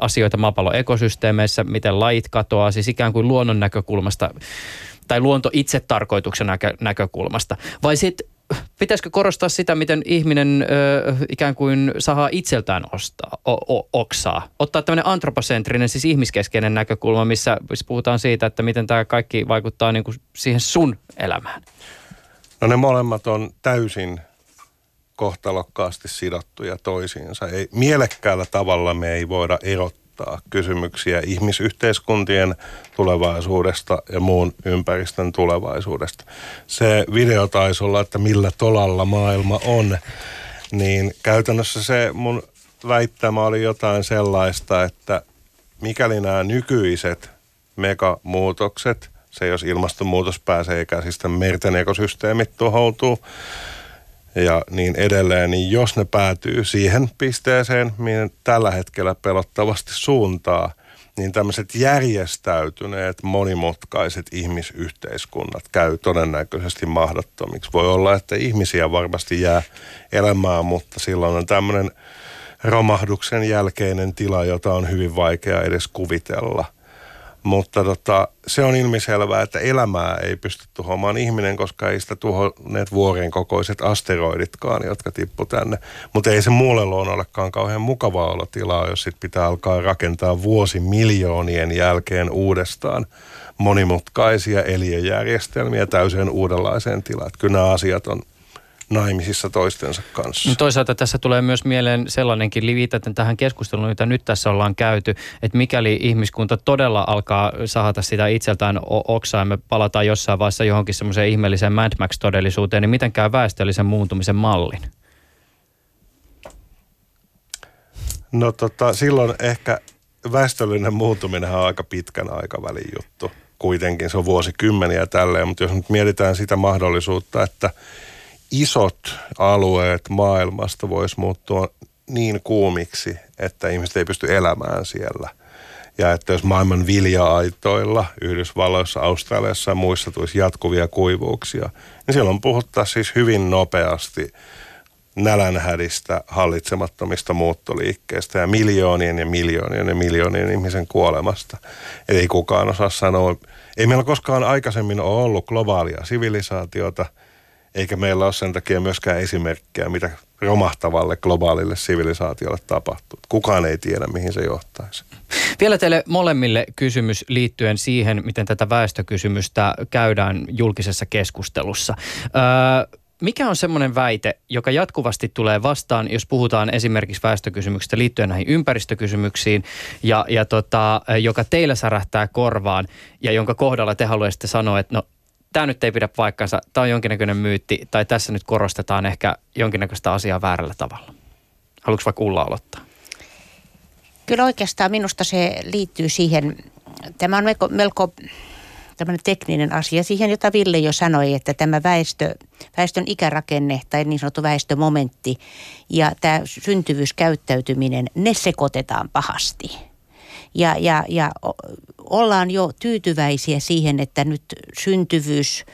asioita maapallon ekosysteemeissä, miten lait katoaa, siis ikään kuin luonnon näkökulmasta tai luonto itse tarkoituksen näkö, näkökulmasta. Vai sitten pitäisikö korostaa sitä, miten ihminen ö, ikään kuin saa itseltään ostaa, o, o, oksaa? Ottaa tämmöinen antroposentrinen, siis ihmiskeskeinen näkökulma, missä puhutaan siitä, että miten tämä kaikki vaikuttaa niin kuin siihen sun elämään. No ne molemmat on täysin kohtalokkaasti sidottuja toisiinsa. Ei, mielekkäällä tavalla me ei voida erottaa asettaa kysymyksiä ihmisyhteiskuntien tulevaisuudesta ja muun ympäristön tulevaisuudesta. Se video taisi olla, että millä tolalla maailma on, niin käytännössä se mun väittämä oli jotain sellaista, että mikäli nämä nykyiset megamuutokset, se jos ilmastonmuutos pääsee käsistä, merten ekosysteemit tuhoutuu, ja niin edelleen, niin jos ne päätyy siihen pisteeseen, mihin tällä hetkellä pelottavasti suuntaa, niin tämmöiset järjestäytyneet, monimutkaiset ihmisyhteiskunnat käy todennäköisesti mahdottomiksi. Voi olla, että ihmisiä varmasti jää elämään, mutta silloin on tämmöinen romahduksen jälkeinen tila, jota on hyvin vaikea edes kuvitella. Mutta tota, se on ilmiselvää, että elämää ei pysty tuhoamaan ihminen, koska ei sitä tuhonneet vuoren kokoiset asteroiditkaan, jotka tippu tänne. Mutta ei se muulle luonnollekaan kauhean mukavaa olla tilaa, jos sit pitää alkaa rakentaa vuosi miljoonien jälkeen uudestaan monimutkaisia eliöjärjestelmiä täysin uudenlaiseen tilaan. Kyllä nämä asiat on naimisissa toistensa kanssa. No toisaalta tässä tulee myös mieleen sellainenkin viitaten tähän keskusteluun, mitä nyt tässä ollaan käyty, että mikäli ihmiskunta todella alkaa sahata sitä itseltään oksaa ja me palataan jossain vaiheessa johonkin semmoiseen ihmeelliseen Mad Max-todellisuuteen, niin miten käy väestöllisen muuntumisen mallin? No tota, silloin ehkä väestöllinen muuntuminen on aika pitkän aikavälin juttu. Kuitenkin se on vuosikymmeniä tälleen, mutta jos nyt mietitään sitä mahdollisuutta, että isot alueet maailmasta voisi muuttua niin kuumiksi, että ihmiset ei pysty elämään siellä. Ja että jos maailman vilja-aitoilla Yhdysvalloissa, Australiassa ja muissa tulisi jatkuvia kuivuuksia, niin silloin puhuttaa siis hyvin nopeasti nälänhädistä, hallitsemattomista muuttoliikkeistä ja miljoonien ja miljoonien ja miljoonien ihmisen kuolemasta. Eli ei kukaan osaa sanoa, ei meillä koskaan aikaisemmin ole ollut globaalia sivilisaatiota – eikä meillä ole sen takia myöskään esimerkkejä, mitä romahtavalle globaalille sivilisaatiolle tapahtuu. Kukaan ei tiedä, mihin se johtaisi. Vielä teille molemmille kysymys liittyen siihen, miten tätä väestökysymystä käydään julkisessa keskustelussa. Öö, mikä on semmoinen väite, joka jatkuvasti tulee vastaan, jos puhutaan esimerkiksi väestökysymyksistä liittyen näihin ympäristökysymyksiin, ja, ja tota, joka teillä särähtää korvaan, ja jonka kohdalla te haluaisitte sanoa, että no tämä nyt ei pidä paikkansa, tämä on jonkinnäköinen myytti, tai tässä nyt korostetaan ehkä jonkinnäköistä asiaa väärällä tavalla. Haluatko vaikka Ulla aloittaa? Kyllä oikeastaan minusta se liittyy siihen, tämä on melko, melko tämmöinen tekninen asia siihen, jota Ville jo sanoi, että tämä väestö, väestön ikärakenne tai niin sanottu väestömomentti ja tämä syntyvyyskäyttäytyminen, ne sekoitetaan pahasti. Ja, ja, ja ollaan jo tyytyväisiä siihen, että nyt syntyvyys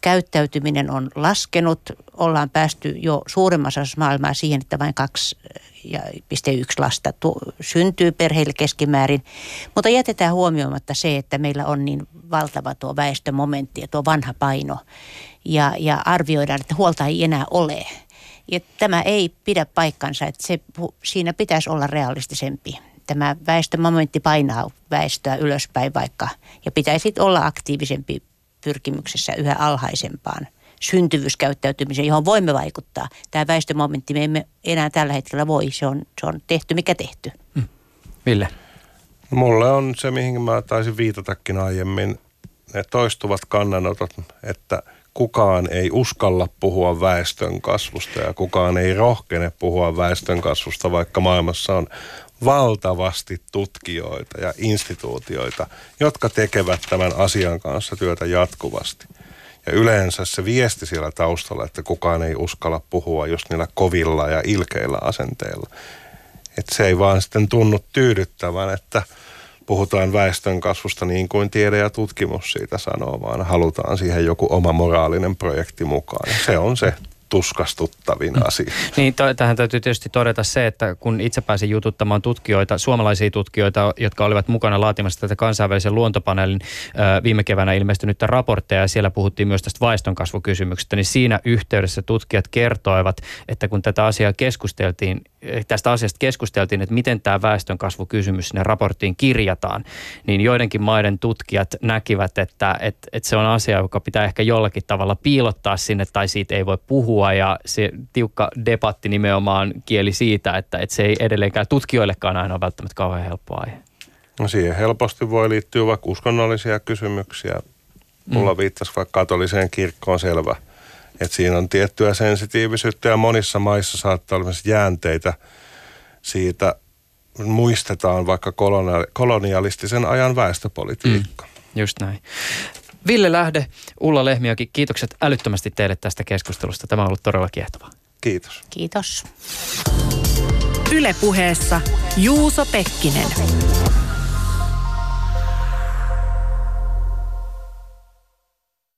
käyttäytyminen on laskenut. Ollaan päästy jo suuremmassa osassa maailmaa siihen, että vain 2,1 lasta syntyy perheille keskimäärin. Mutta jätetään huomioimatta se, että meillä on niin valtava tuo väestömomentti ja tuo vanha paino. Ja, ja arvioidaan, että huolta ei enää ole. Ja tämä ei pidä paikkansa, että se, siinä pitäisi olla realistisempi tämä väestömomentti painaa väestöä ylöspäin vaikka, ja pitäisi olla aktiivisempi pyrkimyksessä yhä alhaisempaan syntyvyyskäyttäytymiseen, johon voimme vaikuttaa. Tämä väestömomentti me emme enää tällä hetkellä voi, se on, se on tehty mikä tehty. Hmm. Ville? Mulle on se, mihin mä taisin viitatakin aiemmin, ne toistuvat kannanotot, että kukaan ei uskalla puhua väestön kasvusta ja kukaan ei rohkene puhua väestön kasvusta, vaikka maailmassa on valtavasti tutkijoita ja instituutioita, jotka tekevät tämän asian kanssa työtä jatkuvasti. Ja yleensä se viesti siellä taustalla, että kukaan ei uskalla puhua just niillä kovilla ja ilkeillä asenteilla. Että se ei vaan sitten tunnu tyydyttävän, että puhutaan väestön kasvusta niin kuin tiede ja tutkimus siitä sanoo, vaan halutaan siihen joku oma moraalinen projekti mukaan. Ja se on se tuskastuttavin mm. asia. Niin, to, tähän täytyy tietysti todeta se, että kun itse pääsin jututtamaan tutkijoita, suomalaisia tutkijoita, jotka olivat mukana laatimassa tätä kansainvälisen luontopaneelin ö, viime keväänä ilmestynyttä raportteja, ja siellä puhuttiin myös tästä väestönkasvukysymyksestä, niin siinä yhteydessä tutkijat kertoivat, että kun tätä asiaa keskusteltiin, eh, tästä asiasta keskusteltiin, että miten tämä väestönkasvukysymys sinne raporttiin kirjataan, niin joidenkin maiden tutkijat näkivät, että, että, että se on asia, joka pitää ehkä jollakin tavalla piilottaa sinne, tai siitä ei voi puhua, puhua ja se tiukka debatti nimenomaan kieli siitä, että, että se ei edelleenkään tutkijoillekaan aina ole välttämättä kauhean helppo aihe. No siihen helposti voi liittyä vaikka uskonnollisia kysymyksiä. Mulla mm. viittasi vaikka katoliseen kirkkoon selvä, että siinä on tiettyä sensitiivisyyttä ja monissa maissa saattaa olla myös jäänteitä siitä, muistetaan vaikka kolonialistisen ajan väestöpolitiikka. Mm, just näin. Ville Lähde, Ulla Lehmiökin, kiitokset älyttömästi teille tästä keskustelusta. Tämä on ollut todella kiehtovaa. Kiitos. Kiitos. Ylepuheessa Juuso Pekkinen.